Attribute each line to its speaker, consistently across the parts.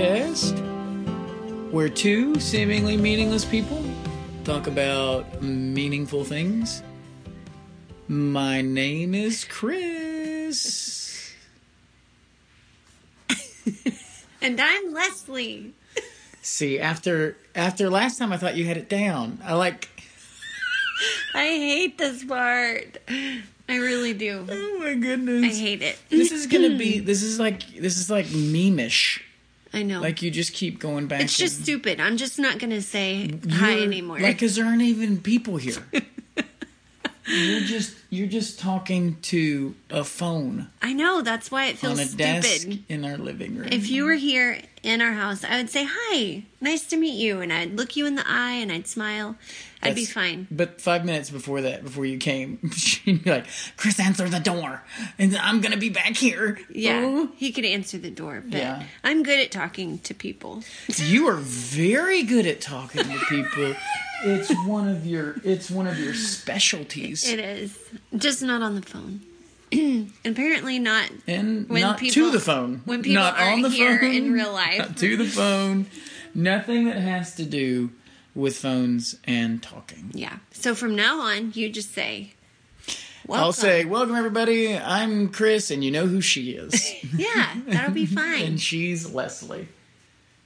Speaker 1: podcast, where two seemingly meaningless people talk about meaningful things. My name is Chris.
Speaker 2: And I'm Leslie.
Speaker 1: See, after after last time, I thought you had it down. I like.
Speaker 2: I hate this part. I really do.
Speaker 1: Oh my goodness.
Speaker 2: I hate it.
Speaker 1: This is gonna be. This is like. This is like memeish.
Speaker 2: I know.
Speaker 1: Like you just keep going back.
Speaker 2: it's just
Speaker 1: and-
Speaker 2: stupid. I'm just not going to say hi anymore.
Speaker 1: Like, cause there aren't even people here. you're just you're just talking to a phone
Speaker 2: I know. That's why it feels on
Speaker 1: a
Speaker 2: stupid.
Speaker 1: desk in our living room.
Speaker 2: If you were here in our house, I would say, Hi, nice to meet you. And I'd look you in the eye and I'd smile. I'd be fine.
Speaker 1: But five minutes before that, before you came, she'd be like, "Chris, answer the door, and I'm gonna be back here."
Speaker 2: Yeah,
Speaker 1: Oh.
Speaker 2: he could answer the door, but
Speaker 1: Yeah.
Speaker 2: I'm good at talking to people.
Speaker 1: you are very good at talking to people. It's one of your it's one of your specialties,
Speaker 2: It is just not on the phone. Apparently, not
Speaker 1: and
Speaker 2: when
Speaker 1: not to the phone.
Speaker 2: when people
Speaker 1: not on the
Speaker 2: here
Speaker 1: phone,
Speaker 2: in real life.
Speaker 1: not to the phone. Nothing that has to do with phones and talking.
Speaker 2: Yeah. So from now on, you just say, Welcome.
Speaker 1: I'll say, "Welcome, everybody. I'm Chris, and you know who she is."
Speaker 2: Yeah, that'll be fine.
Speaker 1: and she's Leslie.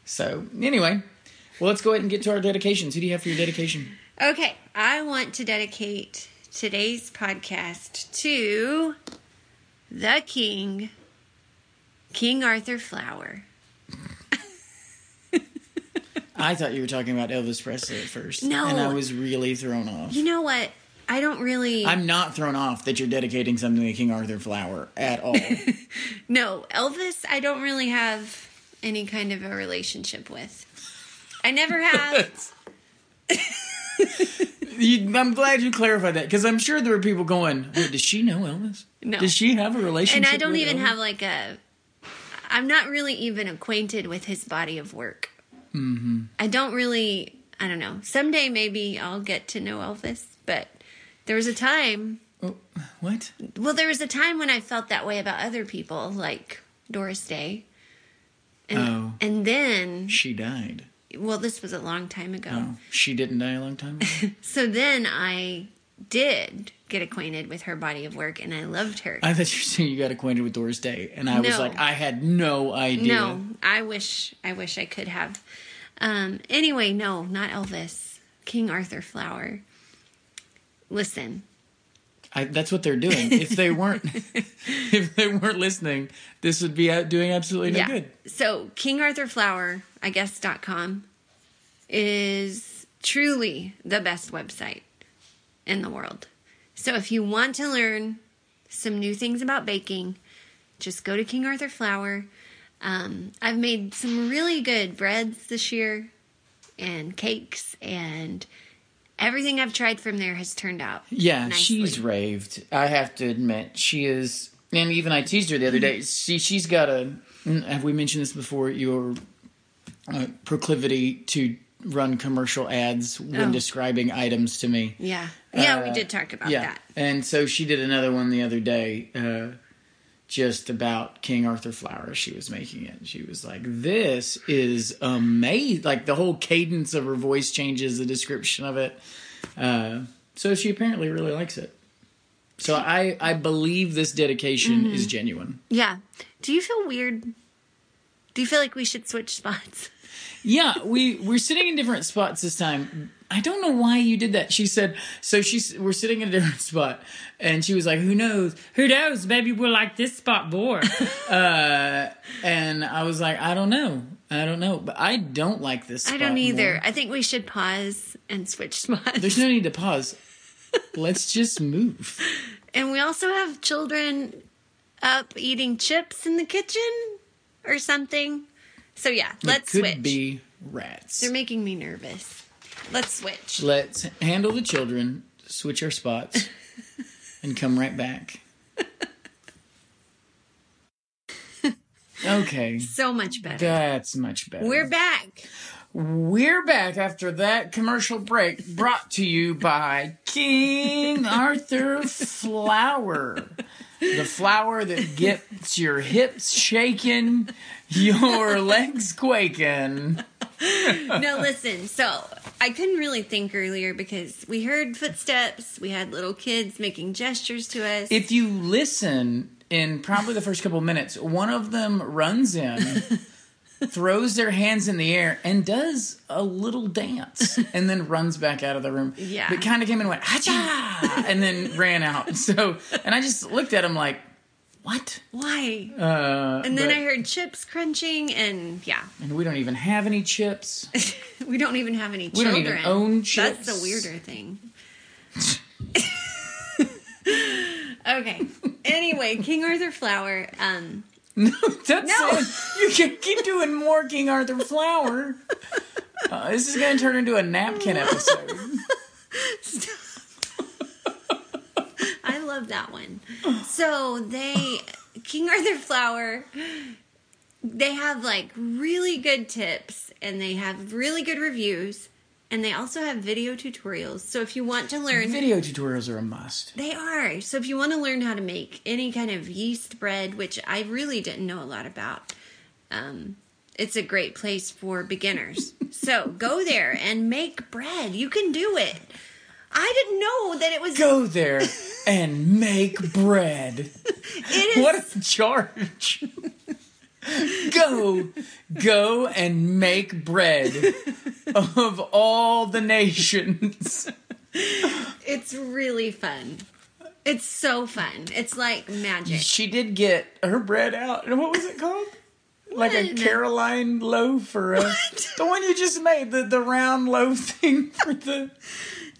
Speaker 1: So, anyway, well, let's go ahead and get to our dedications. Who do you have for your dedication?
Speaker 2: Okay, I want to dedicate today's podcast to the King, King Arthur Flour.
Speaker 1: I thought you were talking about Elvis Presley at first.
Speaker 2: No.
Speaker 1: And I was really thrown off.
Speaker 2: You know what? I don't really.
Speaker 1: I'm not thrown off that you're dedicating something to King Arthur Flour at all.
Speaker 2: no, Elvis, I don't really have any kind of a relationship with. I never have.
Speaker 1: You- I'm glad you clarified that because I'm sure there were people going, Wait, does she know Elvis?
Speaker 2: No.
Speaker 1: Does she have a relationship?
Speaker 2: and I don't even
Speaker 1: Elvis?
Speaker 2: have like a. I'm not really even acquainted with his body of work. Mm-hmm. I don't really. I don't know. Someday maybe I'll get to know Elvis, but there was a time.
Speaker 1: Oh, what?
Speaker 2: Well, there was a time when I felt that way about other people, like Doris Day. And,
Speaker 1: Oh.
Speaker 2: and then,
Speaker 1: She died.
Speaker 2: Well, this was a long time ago.
Speaker 1: Oh, she didn't die a long time ago?
Speaker 2: So then I did get acquainted with her body of work, and I loved her.
Speaker 1: I thought you were saying you got acquainted with Doris Day, and I was like, I had no idea.
Speaker 2: No, I wish I wish I could have. Um anyway, no, not Elvis. King Arthur Flour. Listen.
Speaker 1: I, that's what they're doing. If they weren't, if they weren't listening, this would be doing absolutely no
Speaker 2: yeah.
Speaker 1: good.
Speaker 2: So King Arthur Flour, I guess dot com is truly the best website in the world. So if you want to learn some new things about baking, just go to King Arthur Flour. Um, I've made some really good breads this year and cakes and everything I've tried from there has turned out.
Speaker 1: Yeah,
Speaker 2: nicely.
Speaker 1: she's raved. I have to admit, she is. And even I teased her the other day. She she's got a. Have we mentioned this before? Your uh, proclivity to run commercial ads when
Speaker 2: Oh.
Speaker 1: describing items to me.
Speaker 2: Yeah. Yeah, we
Speaker 1: Uh,
Speaker 2: did talk about
Speaker 1: yeah,
Speaker 2: that.
Speaker 1: and so she did another one the other day, uh, just about King Arthur Flour. She was making it. She was like, "This is amazing!" Like the whole cadence of her voice changes, the description of it. Uh, so she apparently really likes it. So I I believe this dedication
Speaker 2: Mm-hmm.
Speaker 1: is genuine.
Speaker 2: Yeah. Do you feel weird? Do you feel like we should switch spots?
Speaker 1: Yeah, we we're sitting in different spots this time. I don't know why you did that. She said so. She's we're sitting in a different spot, and she was like, "Who knows? Who knows? Maybe we'll like this spot more." uh, and I was like, "I don't know. I don't know." But I don't like this.
Speaker 2: I don't either.
Speaker 1: more.
Speaker 2: I think we should pause and switch spots.
Speaker 1: There's no need to pause. Let's just move.
Speaker 2: and we also have children up eating chips in the kitchen or something. So yeah, let's
Speaker 1: it could
Speaker 2: switch.
Speaker 1: be rats.
Speaker 2: They're making me nervous. Let's switch.
Speaker 1: Let's handle the children, switch our spots, and come right back. Okay,
Speaker 2: So much better.
Speaker 1: that's much better.
Speaker 2: We're back.
Speaker 1: We're back after that commercial break brought to you by King Arthur Flour. The flour that gets your hips shaking Your legs quaking.
Speaker 2: no, listen. So I couldn't really think earlier because we heard footsteps. We had little kids making gestures to us.
Speaker 1: If you listen in probably the first couple of minutes, one of them runs in, throws their hands in the air, and does a little dance, and then runs back out of the room.
Speaker 2: Yeah.
Speaker 1: But kind of came and went, Hacha! and then ran out. So, and I just looked at him like, what?
Speaker 2: Why?
Speaker 1: Uh,
Speaker 2: and then
Speaker 1: but-
Speaker 2: I heard chips crunching, and yeah,
Speaker 1: and we don't even have any chips.
Speaker 2: we don't even have any
Speaker 1: We don't
Speaker 2: children.
Speaker 1: even own chips.
Speaker 2: That's the weirder thing. okay. Anyway, King Arthur Flour. Um,
Speaker 1: No, that's
Speaker 2: No.
Speaker 1: it. You can keep doing more King Arthur Flour. Uh, this is going to turn into a napkin episode.
Speaker 2: I love that one. So they, King Arthur Flour, they have like really good tips and they have really good reviews and they also have video tutorials. So if you want to learn,
Speaker 1: Video tutorials are a must.
Speaker 2: they are. So if you want to learn how to make any kind of yeast bread, which I really didn't know a lot about, um, it's a great place for beginners. so go there and make bread. You can do it. I didn't know that it was.
Speaker 1: Go there and make bread.
Speaker 2: It is
Speaker 1: What a charge. go, go and make bread of all the nations.
Speaker 2: It's really fun. It's so fun. It's like magic.
Speaker 1: She did get her bread out. And what was it called? Like a Caroline loaf or a, the one you just made, the, the round loaf thing for the.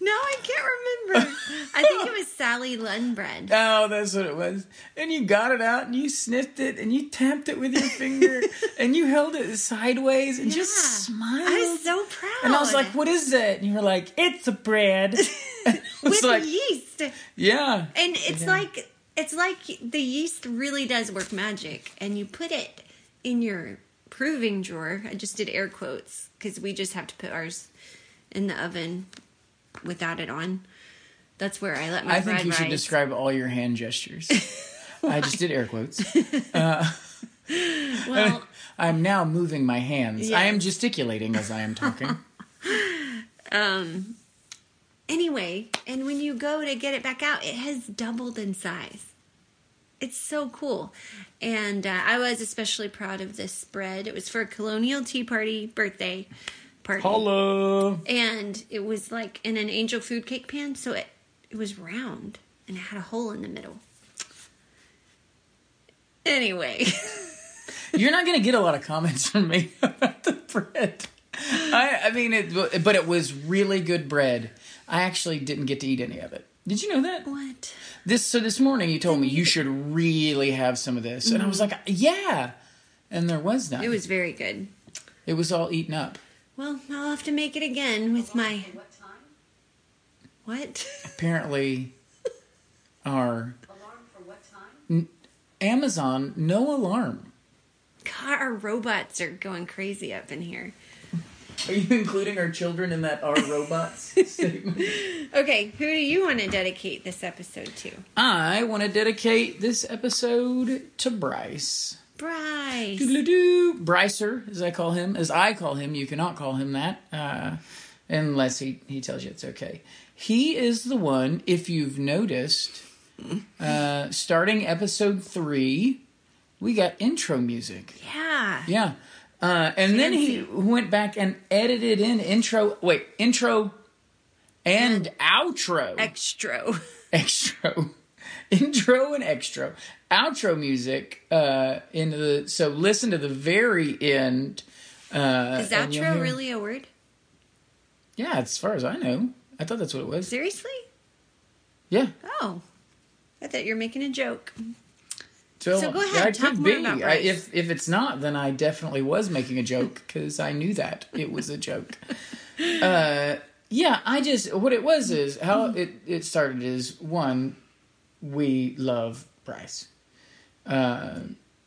Speaker 2: No, I can't remember. I think it was Sally Lunn bread.
Speaker 1: Oh, that's what it was. And you got it out and you sniffed it and you tapped it with your finger and you held it sideways and just smiled.
Speaker 2: I was so proud.
Speaker 1: and I was like, "What is it? And you were like, "It's a bread." And I was
Speaker 2: with
Speaker 1: like,
Speaker 2: yeast,
Speaker 1: Yeah.
Speaker 2: and it's
Speaker 1: Yeah.
Speaker 2: like it's like the yeast really does work magic, and you put it in your proving drawer. I just did air quotes because we just have to put ours in the oven without it on. That's where I let my
Speaker 1: I think you should describe all your hand gestures. I just did air quotes.
Speaker 2: well,
Speaker 1: I'm now moving my hands.
Speaker 2: Yeah.
Speaker 1: I am gesticulating as I am talking.
Speaker 2: um. Anyway, and when you go to get it back out, it has doubled in size. It's so cool. And uh, I was especially proud of this spread. It was for a Colonial Tea Party birthday party.
Speaker 1: Hello.
Speaker 2: And it was like in an angel food cake pan, so it, it was round and it had a hole in the middle. Anyway,
Speaker 1: You're not going to get a lot of comments from me about the bread. I, I mean, it, but it was really good bread. I actually didn't get to eat any of it. Did you know that?
Speaker 2: what?
Speaker 1: This so this morning you told me you should really have some of this, and I was like, yeah, and there was none.
Speaker 2: Mm-hmm. It was very good.
Speaker 1: it was all eaten up.
Speaker 2: Well, I'll have to make it again with my.
Speaker 3: What time?
Speaker 2: What?
Speaker 1: Apparently, our
Speaker 3: Alarm for what time?
Speaker 1: Amazon no alarm.
Speaker 2: God, our robots are going crazy up in here.
Speaker 1: Are you including our children in that our robots statement?
Speaker 2: Okay, who do you want to dedicate this episode to?
Speaker 1: I want to dedicate this episode to Bryce.
Speaker 2: Bryce.
Speaker 1: Doodle-doo. Brycer, as I call him, as I call him. You cannot call him that uh, unless he, he tells you it's okay. He is the one, if you've noticed, uh, starting episode three, we got intro music.
Speaker 2: Yeah.
Speaker 1: Yeah. Uh, and then he went back and edited in intro, wait, intro and outro
Speaker 2: Extra.
Speaker 1: extra intro and extra outro music uh into the so listen to the very end uh
Speaker 2: Is outro
Speaker 1: hear-
Speaker 2: really a word?
Speaker 1: yeah as far as i know i thought that's what it was
Speaker 2: Seriously?
Speaker 1: yeah
Speaker 2: Oh. I thought you were making a joke.
Speaker 1: so,
Speaker 2: So go ahead,
Speaker 1: yeah,
Speaker 2: talk
Speaker 1: could
Speaker 2: more
Speaker 1: be.
Speaker 2: about
Speaker 1: I, if if it's not then i definitely was making a joke because i knew that it was a joke uh yeah i just what it was is how it it started is one we love bryce uh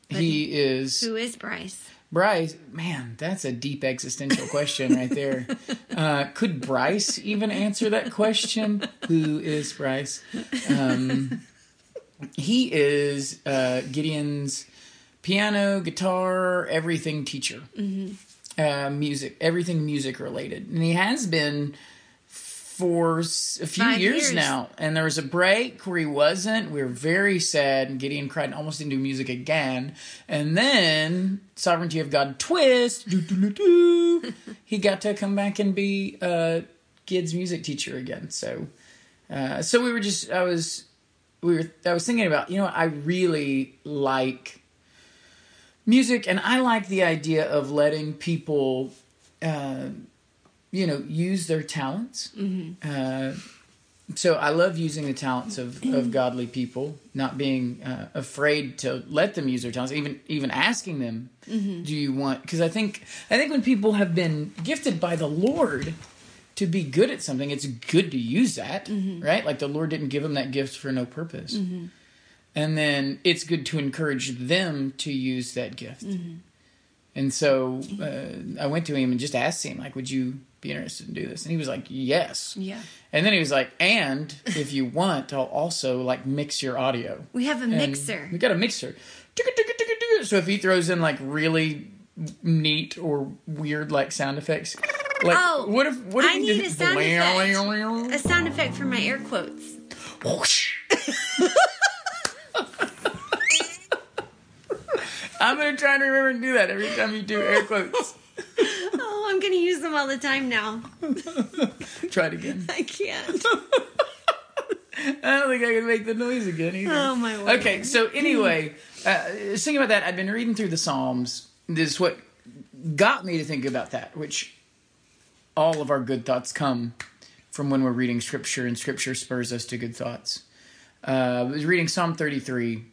Speaker 1: he is
Speaker 2: Who is Bryce?
Speaker 1: Bryce, man, that's a deep existential question right there. Uh, could Bryce even answer that question? Who is Bryce? Um, he is uh, Gideon's piano, guitar, everything teacher.
Speaker 2: Mm-hmm.
Speaker 1: Uh, music, everything music related, and he has been for a few
Speaker 2: Five
Speaker 1: years,
Speaker 2: years.
Speaker 1: now. And there was a break where he wasn't. We were very sad, and Gideon cried and almost didn't do music again. And then Sovereignty of God twist, doo, doo, doo, he got to come back and be uh, Gid's music teacher again. So, uh, so we were just I was we were I was thinking about you know I really like music and I like the idea of letting people uh, you know use their talents. Uh, so I love using the talents of, of godly people, not being uh, afraid to let them use their talents, even even asking them, "Do you want?" Because I think I think when people have been gifted by the Lord to be good at something, it's good to use that, right? Like the Lord didn't give them that gift for no purpose, and then it's good to encourage them to use that gift. And so uh, I went to him and just asked him, like, "Would you be interested in do this?" And he was like, "Yes."
Speaker 2: Yeah.
Speaker 1: And then he was like, "And if you want, I'll also like mix your audio."
Speaker 2: We have a
Speaker 1: And
Speaker 2: mixer.
Speaker 1: We got a mixer. So if he throws in like really neat or weird like sound effects, like
Speaker 2: Oh,
Speaker 1: what if what if
Speaker 2: I need a sound effect. A sound effect for my air quotes.
Speaker 1: I'm gonna try and remember to do that every time you do air quotes.
Speaker 2: I'm going to use them all the time now.
Speaker 1: Try it again.
Speaker 2: I can't.
Speaker 1: I don't think I can make the noise again either.
Speaker 2: Oh, my word.
Speaker 1: Okay, so anyway, uh, thinking about that, I've been reading through the Psalms. This is what got me to think about that, which all of our good thoughts come from when we're reading Scripture, and Scripture spurs us to good thoughts. Uh, I was reading Psalm 33.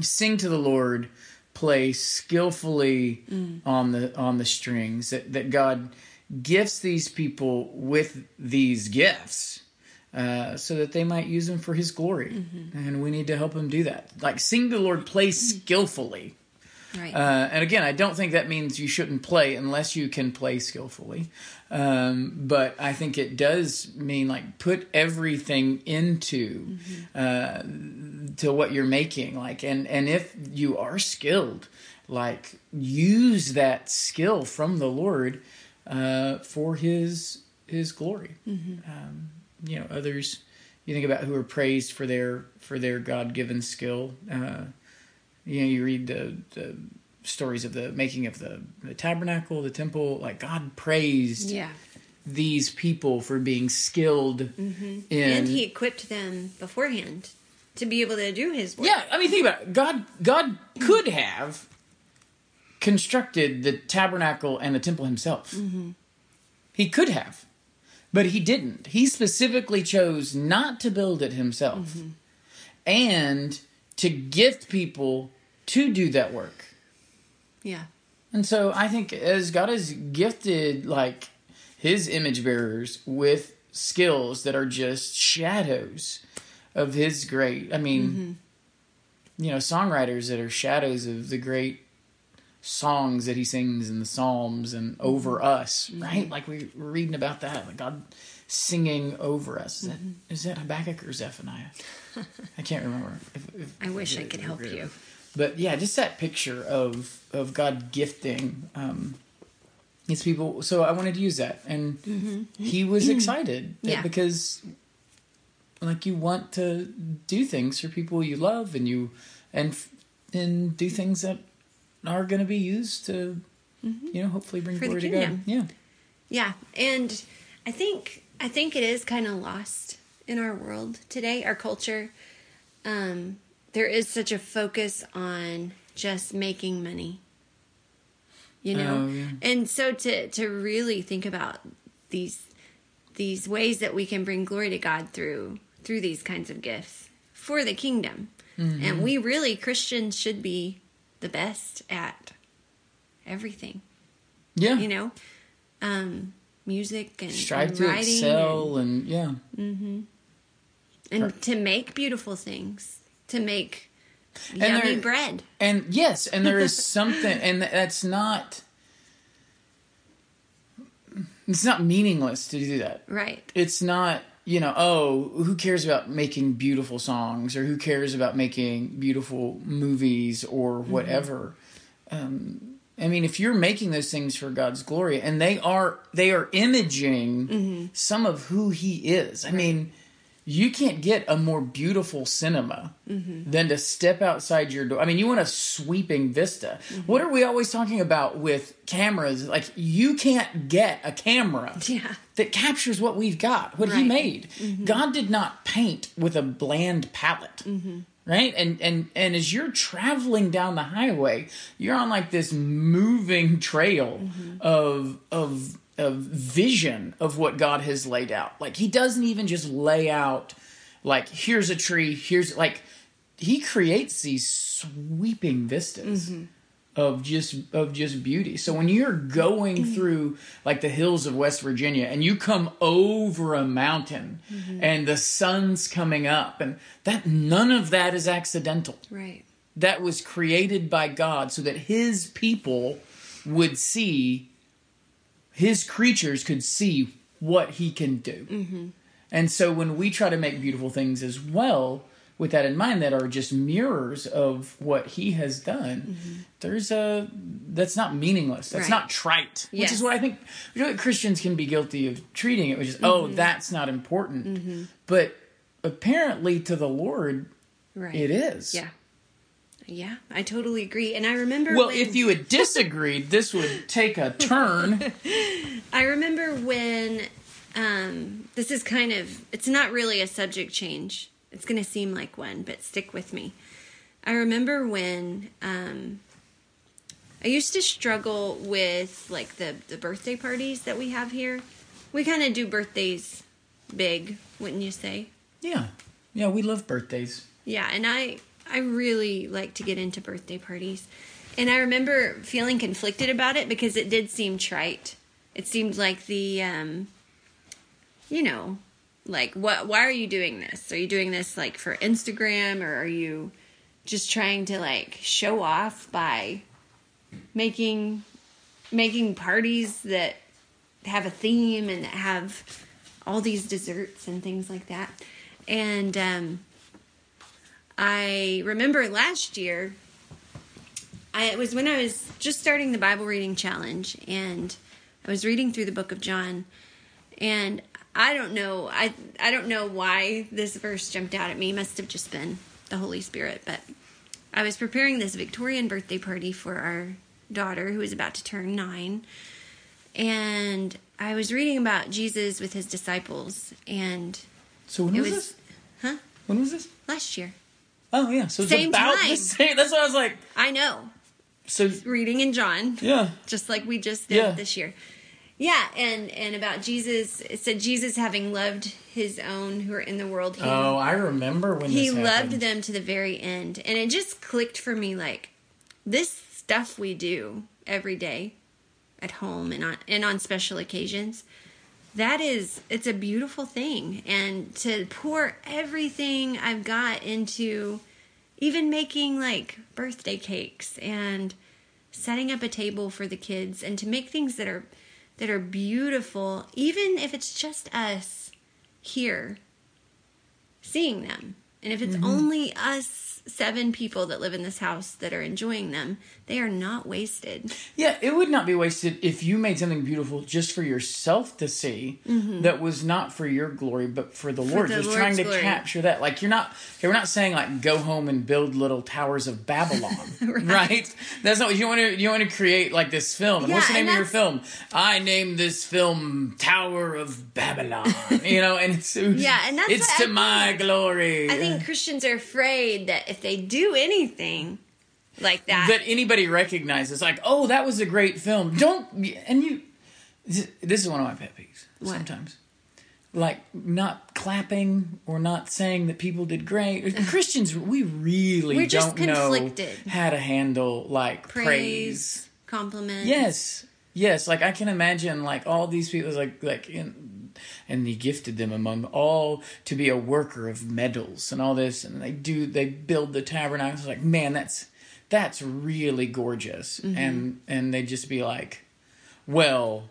Speaker 1: Sing to the Lord, play skillfully mm. on the on the strings. That that God gifts these people with these gifts uh, so that they might use them for His glory, mm-hmm. and we need to help them do that. Like sing the Lord, play mm. skillfully.
Speaker 2: Right.
Speaker 1: Uh, and again, I don't think that means you shouldn't play unless you can play skillfully. Um, but I think it does mean like put everything into uh, to what you're making. Like, and and if you are skilled, like use that skill from the Lord uh, for His His glory. Um, you know, others. You think about who are praised for their for their God given skill. Uh, you know, you read the, the stories of the making of the, the tabernacle, the temple. Like God praised
Speaker 2: yeah.
Speaker 1: these people for being skilled mm-hmm. in.
Speaker 2: And he equipped them beforehand to be able to do his work.
Speaker 1: yeah, I mean, think about it. God. God could have constructed the tabernacle and the temple himself. Mm-hmm. He could have, but he didn't. He specifically chose not to build it himself, mm-hmm. and to gift people to do that work.
Speaker 2: Yeah.
Speaker 1: And so I think as God has gifted like his image bearers with skills that are just shadows of his great I mean mm-hmm. you know songwriters that are shadows of the great songs that he sings in the psalms and mm-hmm. over us right? Mm-hmm. Like we were reading about that like God singing over us. Is that, is that Habakkuk or Zephaniah I can't remember if, if,
Speaker 2: I wish I could help you.
Speaker 1: but yeah, just that picture of of God gifting um, his people. So I wanted to use that, and mm-hmm. he was excited uh,
Speaker 2: Yeah.
Speaker 1: because like you want to do things for people you love, and you and and do things that are going to be used to mm-hmm. you know hopefully bring
Speaker 2: For
Speaker 1: glory to God. Yeah,
Speaker 2: Yeah, and I think I think it is kind of lost in our world today, our culture. Um, there is such a focus on just making money, you know,
Speaker 1: Oh, yeah.
Speaker 2: and so to to really think about these these ways that we can bring glory to God through through these kinds of gifts for the kingdom,
Speaker 1: Mm-hmm.
Speaker 2: and we really Christians should be the best at everything
Speaker 1: yeah.
Speaker 2: you know um music and,
Speaker 1: Strive
Speaker 2: and
Speaker 1: to
Speaker 2: writing
Speaker 1: excel, and, yeah.
Speaker 2: And, to make beautiful things to make
Speaker 1: And
Speaker 2: yummy
Speaker 1: there-
Speaker 2: bread
Speaker 1: And yes, and there is something, and that's not. It's not meaningless to do that.
Speaker 2: right
Speaker 1: It's not you know, oh, who cares about making beautiful songs or who cares about making beautiful movies or whatever. Um, I mean, if you're making those things for God's glory and they are they are imaging some of who he is. I mean, you can't get a more beautiful cinema than to step outside your door. I mean, you want a sweeping vista. What are we always talking about with cameras? Like, you can't get a camera
Speaker 2: Yeah.
Speaker 1: that captures what we've got, what he
Speaker 2: Right.
Speaker 1: made. Mm-hmm. God did not paint with a bland palette. Mm-hmm. Right? And and and as you're traveling down the highway, you're on like this moving trail mm-hmm. of of of vision of what God has laid out. Like he doesn't even just lay out like here's a tree, here's like he creates these sweeping vistas mm-hmm. of just of just beauty. So when you're going mm-hmm. through like the hills of West Virginia and you come over a mountain mm-hmm. and the sun's coming up and that none of that is accidental.
Speaker 2: Right.
Speaker 1: That was created by God so that his people would see his creatures could see what he can do. Mm-hmm. And so when we try to make beautiful things as well, with that in mind, that are just mirrors of what he has done, mm-hmm. there's a that's not meaningless. That's
Speaker 2: Right.
Speaker 1: not trite. Which is what I think you know, Christians can be guilty of treating it, which is oh, mm-hmm. that's not important. But apparently to the Lord,
Speaker 2: Right.
Speaker 1: it is.
Speaker 2: Yeah. Yeah, I totally agree. And I remember
Speaker 1: Well,
Speaker 2: when,
Speaker 1: if you had disagreed, this would take a turn.
Speaker 2: I remember when um, this is kind of it's not really a subject change. It's going to seem like one, but stick with me. I remember when um, I used to struggle with like the the birthday parties that we have here. We kind of do birthdays big, wouldn't you say?
Speaker 1: yeah, yeah, we love birthdays.
Speaker 2: Yeah, and I I really like to get into birthday parties. And I remember feeling conflicted about it because it did seem trite. It seemed like the um you know, like what why are you doing this? Are you doing this like for Instagram or are you just trying to like show off by making making parties that have a theme and that have all these desserts and things like that. And um I remember last year, I, it was when I was just starting the Bible reading challenge, and I was reading through the book of John, and I don't know, I I don't know why this verse jumped out at me. Must have just been the Holy Spirit, but I was preparing this Victorian birthday party for our daughter who was about to turn nine, and I was reading about Jesus with his disciples, and
Speaker 1: So when
Speaker 2: it
Speaker 1: was,
Speaker 2: was,
Speaker 1: this?
Speaker 2: huh?
Speaker 1: When was this?
Speaker 2: Last year.
Speaker 1: Oh yeah, so it's
Speaker 2: Same
Speaker 1: about
Speaker 2: time.
Speaker 1: the same. That's what I was like.
Speaker 2: I know.
Speaker 1: So
Speaker 2: reading in John,
Speaker 1: yeah,
Speaker 2: just like we just did
Speaker 1: Yeah.
Speaker 2: this year. Yeah, and and about Jesus, it said Jesus having loved his own who are in the world, he,
Speaker 1: Oh, I remember when
Speaker 2: he loved them to the very end, and it just clicked for me like this stuff we do every day at home and on and on special occasions. That is, it's a beautiful thing, and to pour everything I've got into even making like birthday cakes and setting up a table for the kids and to make things that are that are beautiful even if it's just us here seeing them. And if it's mm-hmm. only us seven people that live in this house that are enjoying them they are not wasted
Speaker 1: Yeah, it would not be wasted if you made something beautiful just for yourself to see mm-hmm. that was not for your glory but for the Lord.
Speaker 2: the
Speaker 1: just
Speaker 2: Lord's
Speaker 1: trying to
Speaker 2: glory.
Speaker 1: capture that. Like you're not okay, we're not saying like go home and build little towers of Babylon. right. That's not what you want to you want to create like this film. And
Speaker 2: Yeah,
Speaker 1: what's the name of your film? I named this film Tower of Babylon. you know, and it's
Speaker 2: Yeah, and that's
Speaker 1: it's to
Speaker 2: I
Speaker 1: my
Speaker 2: think.
Speaker 1: glory.
Speaker 2: i think christians are afraid that if they do anything like that,
Speaker 1: that anybody recognizes like oh that was a great film. Don't and you this is one of my pet peeves
Speaker 2: What?
Speaker 1: sometimes. Like not clapping or not saying that people did great. Christians we really
Speaker 2: We're just
Speaker 1: don't know how to handle like
Speaker 2: praise,
Speaker 1: praise,
Speaker 2: compliment
Speaker 1: yes. Yes. Like i can imagine like all these people like like in and he gifted them among all to be a worker of metals and all this. And they do they build the tabernacle. It's like man that's that's really gorgeous. Mm-hmm. And and they just be like well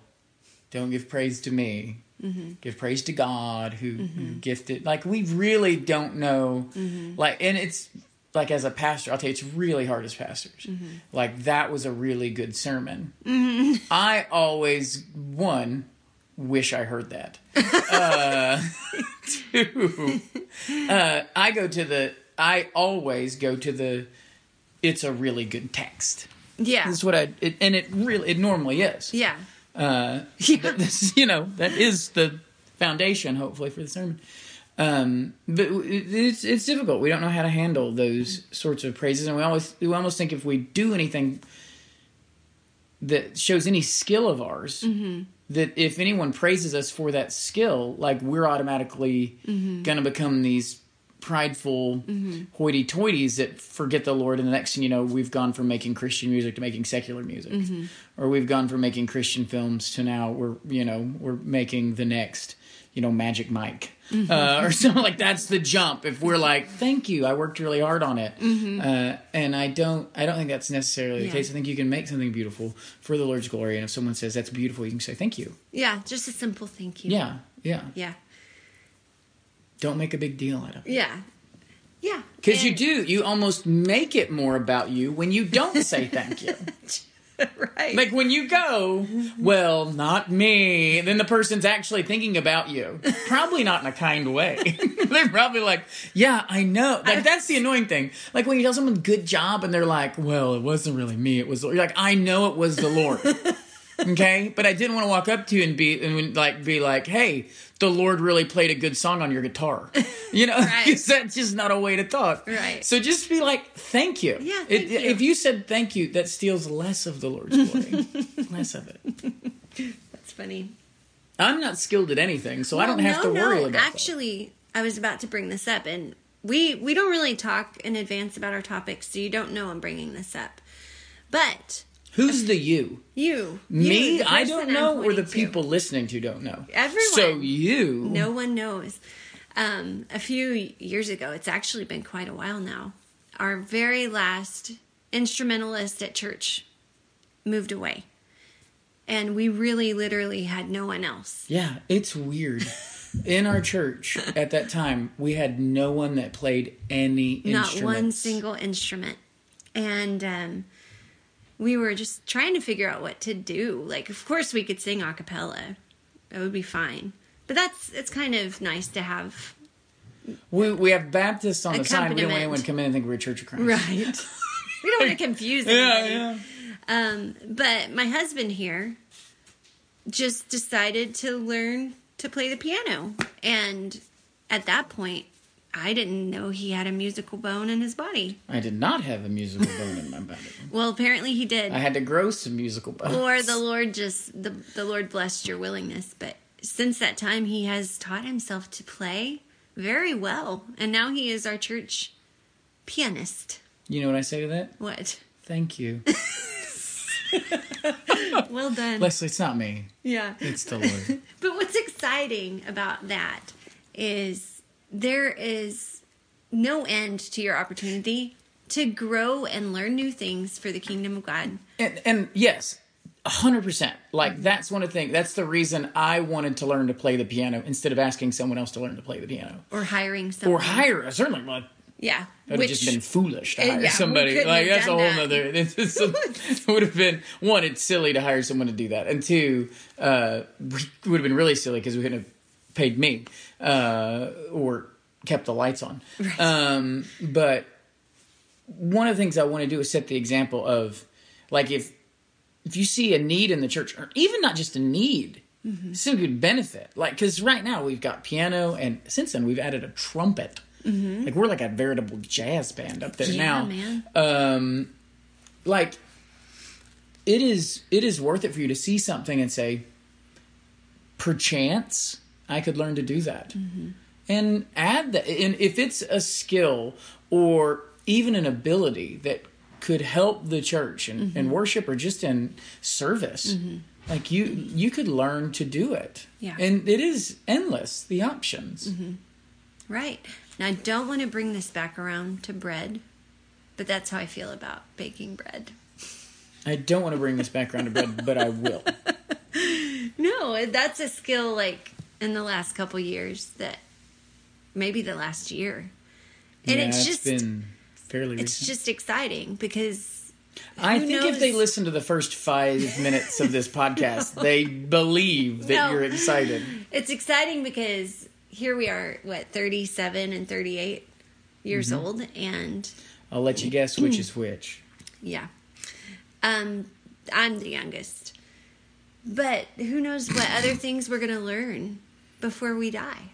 Speaker 1: don't give praise to me. Mm-hmm. Give praise to God who, who mm-hmm. gifted. Like we really don't know. Like, and it's like as a pastor, I'll tell you, it's really hard as pastors. Like that was a really good sermon. I always one wish I heard that. uh, two, uh, I go to the. I always go to the. It's a really good text.
Speaker 2: Yeah.
Speaker 1: That's what I. It, and it really, it normally is.
Speaker 2: Yeah.
Speaker 1: Uh,
Speaker 2: Yeah.
Speaker 1: this, you know, that is the foundation, hopefully, for the sermon. Um, but it's it's difficult. We don't know how to handle those sorts of praises, and we always we almost think if we do anything that shows any skill of ours, that if anyone praises us for that skill, like we're automatically mm-hmm. going to become these prideful mm-hmm. hoity-toities that forget the Lord, and the next thing you know, we've gone from making Christian music to making secular music, mm-hmm. or we've gone from making Christian films to now we're you know we're making the next you know Magic Mike. Uh, or something like that's the jump. If we're like, "Thank you, I worked really hard on it," uh, and I don't, I don't think that's necessarily the
Speaker 2: Yeah.
Speaker 1: case. I think you can make something beautiful for the Lord's glory, and if someone says that's beautiful, you can say thank you.
Speaker 2: Yeah. Just a simple thank you.
Speaker 1: Yeah, yeah.
Speaker 2: Yeah.
Speaker 1: Don't make a big deal out of it.
Speaker 2: Yeah. Yeah.
Speaker 1: Because you do, you almost make it more about you when you don't say thank you.
Speaker 2: right.
Speaker 1: Like when you go, well, not me, then the person's actually thinking about you. Probably not in a kind way. they're probably like, yeah, I know. Like that's the annoying thing. Like when you tell someone good job and they're like, well, it wasn't really me, it was you're like, I know it was the Lord. Okay? But I didn't want to walk up to you and be and like be like, hey, the Lord really played a good song on your guitar. You know,
Speaker 2: Right.
Speaker 1: that's just not a way to talk.
Speaker 2: Right.
Speaker 1: So just be like, thank you.
Speaker 2: Yeah,
Speaker 1: It-
Speaker 2: you.
Speaker 1: If you said thank you, that steals less of the Lord's glory. less of it.
Speaker 2: That's funny.
Speaker 1: I'm not skilled at anything, so I don't have
Speaker 2: no,
Speaker 1: to worry
Speaker 2: no.
Speaker 1: about
Speaker 2: Actually, I was about to bring this up, and we we don't really talk in advance about our topics, so you don't know I'm bringing this up. But
Speaker 1: that. Who's the you?
Speaker 2: you,
Speaker 1: Me?
Speaker 2: you,
Speaker 1: I don't know, or the
Speaker 2: to.
Speaker 1: people listening to don't know.
Speaker 2: Everyone.
Speaker 1: So you.
Speaker 2: No one knows. Um, a few years ago, it's actually been quite a while now. Our very last instrumentalist at church moved away, and we really, literally had no one else.
Speaker 1: Yeah, it's weird. In our church at that time, we had no one that played any
Speaker 2: not
Speaker 1: instruments.
Speaker 2: one single instrument and um, we were just trying to figure out what to do. Like of course we could sing a cappella. That would be fine. But that's it's kind of nice to have
Speaker 1: We, we have Baptists on the side. We don't want anyone to come in and think we're a Church of Christ.
Speaker 2: right. We don't want to confuse
Speaker 1: Yeah, yeah.
Speaker 2: um, but my husband here just decided to learn to play the piano. And at that point i didn't know he had a musical bone in his body
Speaker 1: I did not have a musical bone in my body.
Speaker 2: well apparently he did
Speaker 1: I had to grow some musical bones.
Speaker 2: or the Lord just the the Lord blessed your willingness. But since that time, he has taught himself to play very well, and now he is our church pianist.
Speaker 1: You know what I say to that?
Speaker 2: What?
Speaker 1: Thank you.
Speaker 2: Well done.
Speaker 1: Leslie, it's not me.
Speaker 2: yeah.
Speaker 1: It's the Lord.
Speaker 2: But what's exciting about that is there is no end to your opportunity to grow and learn new things for the kingdom of God.
Speaker 1: and, and yes, hundred percent. Like that's one of the things. That's the reason I wanted to learn to play the piano instead of asking someone else to learn to play the piano
Speaker 2: Or hiring someone.
Speaker 1: or hire. Certainly, well,
Speaker 2: Yeah.
Speaker 1: it would have just been foolish to
Speaker 2: Uh,
Speaker 1: hire
Speaker 2: yeah,
Speaker 1: somebody. Like that's a whole
Speaker 2: that.
Speaker 1: nother. It's, it's a- it would have been one. It's silly to hire someone to do that, and two, uh, it would have been really silly because we couldn't have paid me uh, or kept the lights on. Um, but one of the things I want to do is set the example of, like, if if you see a need in the church, or even not just a need,
Speaker 2: Mm-hmm.
Speaker 1: some good benefit. Like, because right now we've got piano, and since then we've added a trumpet. Like we're like a veritable jazz band up there
Speaker 2: Mm-hmm. Yeah,
Speaker 1: now.
Speaker 2: man.
Speaker 1: Um, like it is it is worth it for you to see something and say, perchance I could learn to do that, mm-hmm. and add that. And if it's a skill or even an ability that could help the church in, in mm-hmm. worship or just in service. Mm-hmm. Like you, you could learn to do it,
Speaker 2: Yeah.
Speaker 1: and it is endless the options.
Speaker 2: Right. Now, I don't want to bring this back around to bread, but that's how I feel about baking bread.
Speaker 1: I don't want to bring this back around to bread, but I will.
Speaker 2: No, that's a skill like in the last couple years that maybe the last year. And
Speaker 1: Yeah,
Speaker 2: it's just
Speaker 1: been fairly
Speaker 2: it's
Speaker 1: recent.
Speaker 2: just exciting because
Speaker 1: I think if they listen to the first five minutes of this podcast, they believe that
Speaker 2: No.
Speaker 1: you're excited.
Speaker 2: it's exciting because here we are, what, 37 and 38 years
Speaker 1: Mm-hmm.
Speaker 2: old and
Speaker 1: I'll let you guess which is which.
Speaker 2: Yeah. Um, I'm the youngest. But who knows what other things we're going to learn before we die.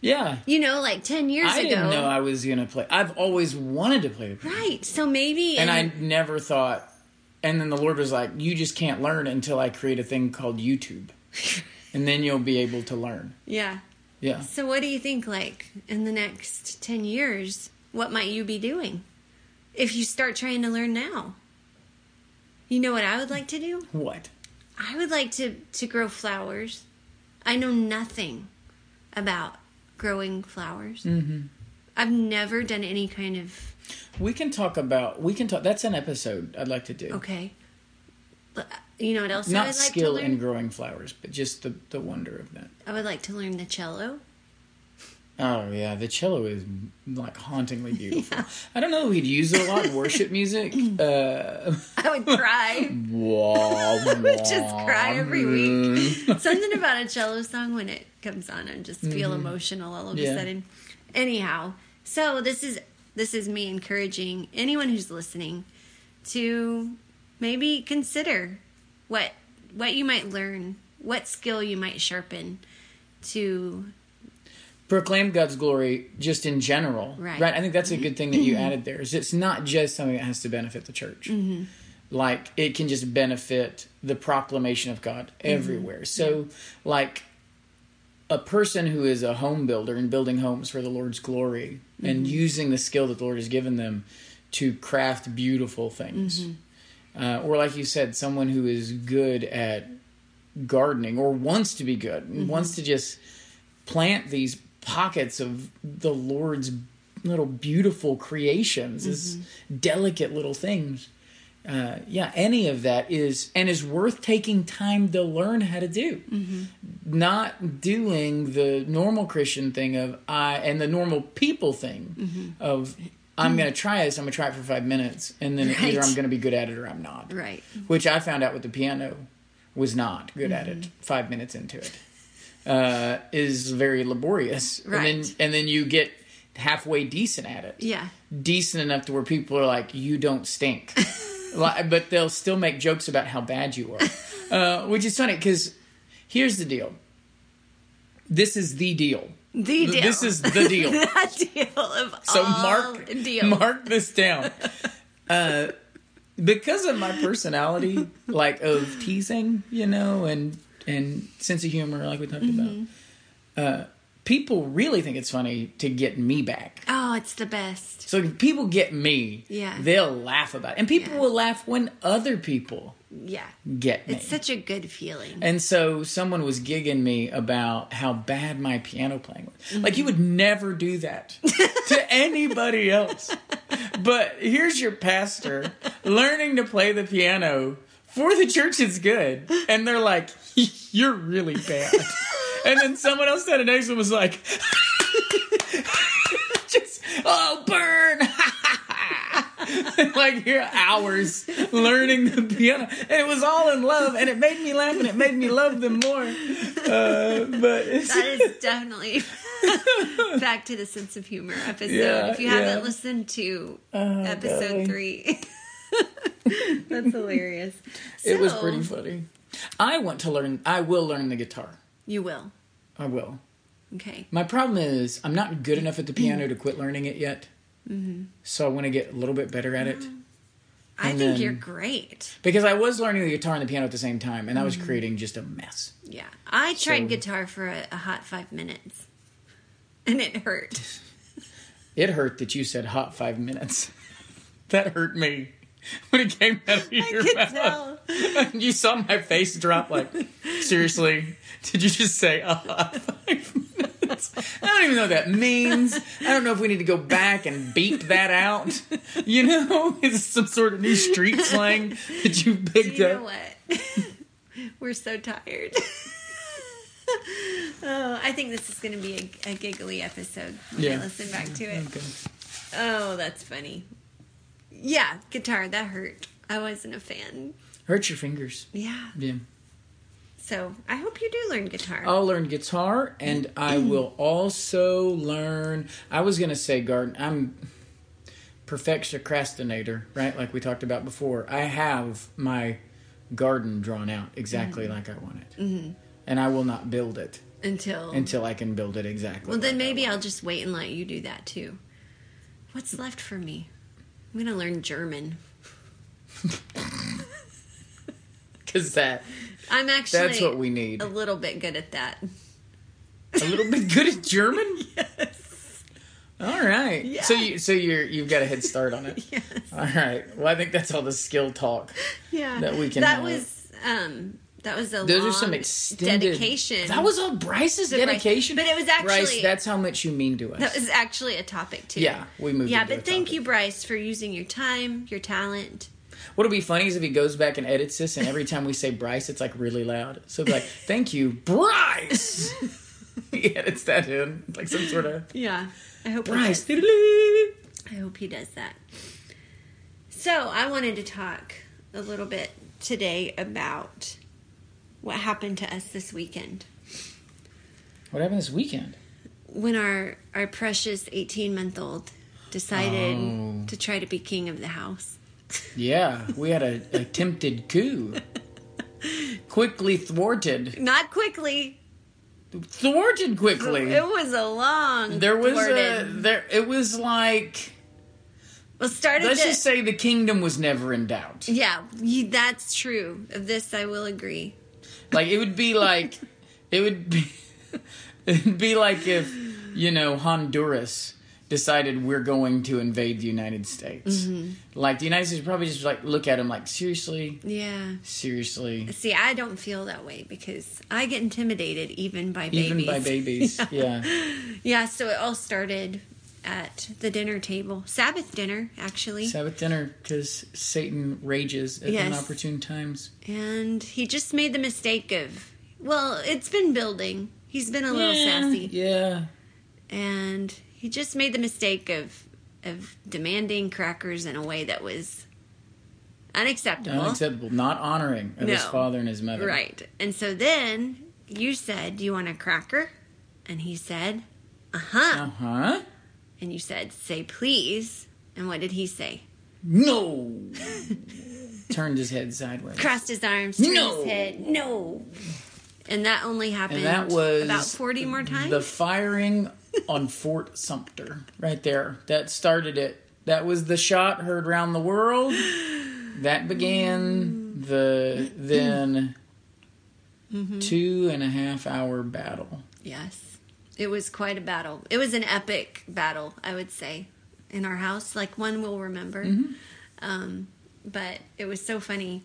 Speaker 1: Yeah.
Speaker 2: You know, like 10 years
Speaker 1: I
Speaker 2: ago.
Speaker 1: didn't know I was gonna play. I've always wanted to play the piano,
Speaker 2: right. So maybe.
Speaker 1: and I never thought. And then the Lord was like, "You just can't learn until I create a thing called YouTube, and then you'll be able to learn."
Speaker 2: Yeah.
Speaker 1: Yeah.
Speaker 2: So what do you think, like, in the next 10 years, what might you be doing if you start trying to learn now? You know what I would like to do?
Speaker 1: What?
Speaker 2: I would like to to grow flowers. I know nothing about growing flowers. Mm-hmm. I've never done any kind of
Speaker 1: We can talk about. We can talk. That's an episode I'd like to do.
Speaker 2: okay. Uh, you know what else I
Speaker 1: Not
Speaker 2: would like
Speaker 1: skill
Speaker 2: to learn?
Speaker 1: in growing flowers, but just the the wonder of that.
Speaker 2: I would like to learn the cello.
Speaker 1: Oh yeah, the cello is like hauntingly beautiful. I don't know if we'd use it a lot in worship music. Uh,
Speaker 2: I would cry.
Speaker 1: wah,
Speaker 2: I would just cry every week. Something about a cello song when it comes on, I just feel emotional all of
Speaker 1: Mm-hmm. Yeah.
Speaker 2: a sudden. Anyhow, so this is this is me encouraging anyone who's listening to maybe consider what what you might learn, what skill you might sharpen to
Speaker 1: Proclaim God's glory just in general,
Speaker 2: Right.
Speaker 1: I think that's a good thing that you added there. Is it's not just something that has to benefit the church.
Speaker 2: Mm-hmm.
Speaker 1: Like it can just benefit the proclamation of God
Speaker 2: Mm-hmm.
Speaker 1: everywhere. So, like a person who is a home builder and building homes for the Lord's glory and
Speaker 2: Mm-hmm.
Speaker 1: using the skill that the Lord has given them to craft beautiful things.
Speaker 2: Mm-hmm.
Speaker 1: Uh, or, like you said, someone who is good at gardening or wants to be good and wants to just plant these pockets of the Lord's little beautiful creations, these delicate little things. Uh, yeah, any of that is and is worth taking time to learn how to do. Not doing the normal Christian thing of I and the normal people thing of I'm going to try this. I'm going to try it for five minutes, and then
Speaker 2: Right.
Speaker 1: either I'm going to be good at it or I'm not.
Speaker 2: right.
Speaker 1: Which I found out with the piano was not good at
Speaker 2: Mm-hmm.
Speaker 1: it. Five minutes into it uh, is very laborious, and then and then you get halfway decent at it
Speaker 2: Yeah.
Speaker 1: decent enough to where people are like, "You don't stink," but they'll still make jokes about how bad you are, uh, which is funny because here's the deal. This is the deal.
Speaker 2: The deal.
Speaker 1: This is the deal.
Speaker 2: the deal of
Speaker 1: So
Speaker 2: all
Speaker 1: mark
Speaker 2: deal.
Speaker 1: mark this down. Uh, because of my personality, like of teasing, you know, and and sense of humor, like we talked
Speaker 2: Mm-hmm.
Speaker 1: about. Uh, people really think it's funny to get me back.
Speaker 2: Oh, it's the best.
Speaker 1: So if people get me,
Speaker 2: Yeah.
Speaker 1: they'll laugh about it. And people
Speaker 2: Yeah.
Speaker 1: will laugh when other people
Speaker 2: Yeah.
Speaker 1: get me.
Speaker 2: It's such a good feeling.
Speaker 1: and so someone was gigging me about how bad my piano playing was.
Speaker 2: Mm-hmm.
Speaker 1: Like you would never do that to anybody else. But here's your pastor learning to play the piano for the church is good. And they're like, you're really bad. And then someone else standing next to him was like, just, oh, burn. like here hours learning the piano and it was all in love and it made me laugh and it made me love them more uh, but it's,
Speaker 2: That is definitely back to the sense of humor episode.
Speaker 1: Yeah,
Speaker 2: if you
Speaker 1: yeah.
Speaker 2: haven't listened to episode
Speaker 1: golly.
Speaker 2: three, that's hilarious.
Speaker 1: it was pretty funny i want to learn i will learn the guitar
Speaker 2: You will.
Speaker 1: i will
Speaker 2: Okay.
Speaker 1: my problem is i'm not good enough at the piano to quit learning it yet
Speaker 2: Mm-hmm.
Speaker 1: so i want to get a little bit better at it
Speaker 2: I
Speaker 1: And
Speaker 2: think
Speaker 1: then-
Speaker 2: you're great.
Speaker 1: because i was learning the guitar and the piano at the same time and i
Speaker 2: Mm-hmm.
Speaker 1: was creating just a mess
Speaker 2: Yeah. I tried
Speaker 1: So-
Speaker 2: guitar for a, a hot five minutes, and it hurt.
Speaker 1: it hurt that you said hot five minutes that hurt me when it came out of your mouth
Speaker 2: tell.
Speaker 1: you saw my face drop like seriously did you just say hot five minutes i don't even know what that means i don't know if we need to go back and beep that out you know is some sort of new street slang that you picked up.
Speaker 2: You
Speaker 1: up
Speaker 2: know what? We're so tired. Oh, I think this is going to be a, a giggly episode when
Speaker 1: Yeah.
Speaker 2: I listen back to it.
Speaker 1: Okay.
Speaker 2: Oh, that's funny. Yeah, guitar, that hurt. I wasn't a fan.
Speaker 1: Hurt your fingers.
Speaker 2: Yeah.
Speaker 1: Yeah.
Speaker 2: So I hope you do learn guitar.
Speaker 1: I'll learn guitar, and I will also learn. I was gonna say garden. I'm perfectioninator, right? Like we talked about before. I have my garden drawn out exactly like I want it, mm-hmm. and I will not build it
Speaker 2: until.
Speaker 1: until I can build it exactly.
Speaker 2: well, then
Speaker 1: like
Speaker 2: maybe. I'll just wait and let you do that too. What's left for me? I'm to learn German.
Speaker 1: because that
Speaker 2: I'm actually
Speaker 1: that's what we need.
Speaker 2: a little bit good at that.
Speaker 1: A little bit good at German.
Speaker 2: Yes.
Speaker 1: All right.
Speaker 2: Yeah.
Speaker 1: So you so you're you've got a head start on it.
Speaker 2: Yes.
Speaker 1: All right. Well, I think that's all the skill talk.
Speaker 2: Yeah.
Speaker 1: That we can
Speaker 2: That
Speaker 1: have.
Speaker 2: was um that was a
Speaker 1: Those
Speaker 2: long
Speaker 1: are some extended
Speaker 2: dedication.
Speaker 1: That was all Bryce's
Speaker 2: To Bryce.
Speaker 1: dedication.
Speaker 2: But it was
Speaker 1: Bryce.
Speaker 2: actually-
Speaker 1: That's how much you mean to us.
Speaker 2: that was actually a topic too.
Speaker 1: yeah, we moved.
Speaker 2: Yeah, but thank
Speaker 1: topic.
Speaker 2: you, Bryce, for using your time, your talent.
Speaker 1: What'll be funny is if he goes back and edits this, and every time we say Bryce, it's like really loud. So like, "Thank you, Bryce." he edits that in like some sort of
Speaker 2: Yeah. I hope
Speaker 1: Bryce.
Speaker 2: I hope he does that. So I wanted to talk a little bit today about what happened to us this weekend
Speaker 1: What happened this weekend?
Speaker 2: when our our precious 18 month old decided
Speaker 1: Oh.
Speaker 2: to try to be king of the house.
Speaker 1: Yeah, we had a attempted coup, quickly thwarted,
Speaker 2: Not quickly.
Speaker 1: thwarted quickly.
Speaker 2: It was a long.
Speaker 1: There was a there. It was like
Speaker 2: well started.
Speaker 1: let's
Speaker 2: to-
Speaker 1: just say the kingdom was never in doubt.
Speaker 2: yeah, that's true. Of this, I will agree.
Speaker 1: Like it would be like it would be it'd be like if you know Honduras decided we're going to invade the United States.
Speaker 2: Mm-hmm.
Speaker 1: Like the United States would probably just like look at him like seriously,
Speaker 2: Yeah.
Speaker 1: seriously,
Speaker 2: See, I don't feel that way because I get intimidated even by babies.
Speaker 1: even by babies. yeah.
Speaker 2: Yeah, so it all started at the dinner table. Sabbath dinner, actually.
Speaker 1: Sabbath dinner because Satan rages at
Speaker 2: Yes.
Speaker 1: inopportune times.
Speaker 2: and he just made the mistake of, well, it's been building. He's been a little sassy.
Speaker 1: Yeah.
Speaker 2: And he just made the mistake of of demanding crackers in a way that was unacceptable.
Speaker 1: Unacceptable. Not honoring of his father and his mother.
Speaker 2: Right. And so then you said, Do you want a cracker? And he said, Uh huh.
Speaker 1: Uh huh.
Speaker 2: And you said, Say please. And what did he say?
Speaker 1: No. Turned his head sideways.
Speaker 2: Crossed his arms, turned
Speaker 1: No.
Speaker 2: his head. No. And that only happened
Speaker 1: And that was
Speaker 2: about 40 more times.
Speaker 1: The firing on Fort Sumter, right there. That started it. That was the shot heard round the world. That began the then
Speaker 2: Mm-hmm.
Speaker 1: two and a half hour battle.
Speaker 2: yes. It was quite a battle. It was an epic battle, I would say, in our house. Like one we'll remember.
Speaker 1: Mm-hmm.
Speaker 2: Um, but it was so funny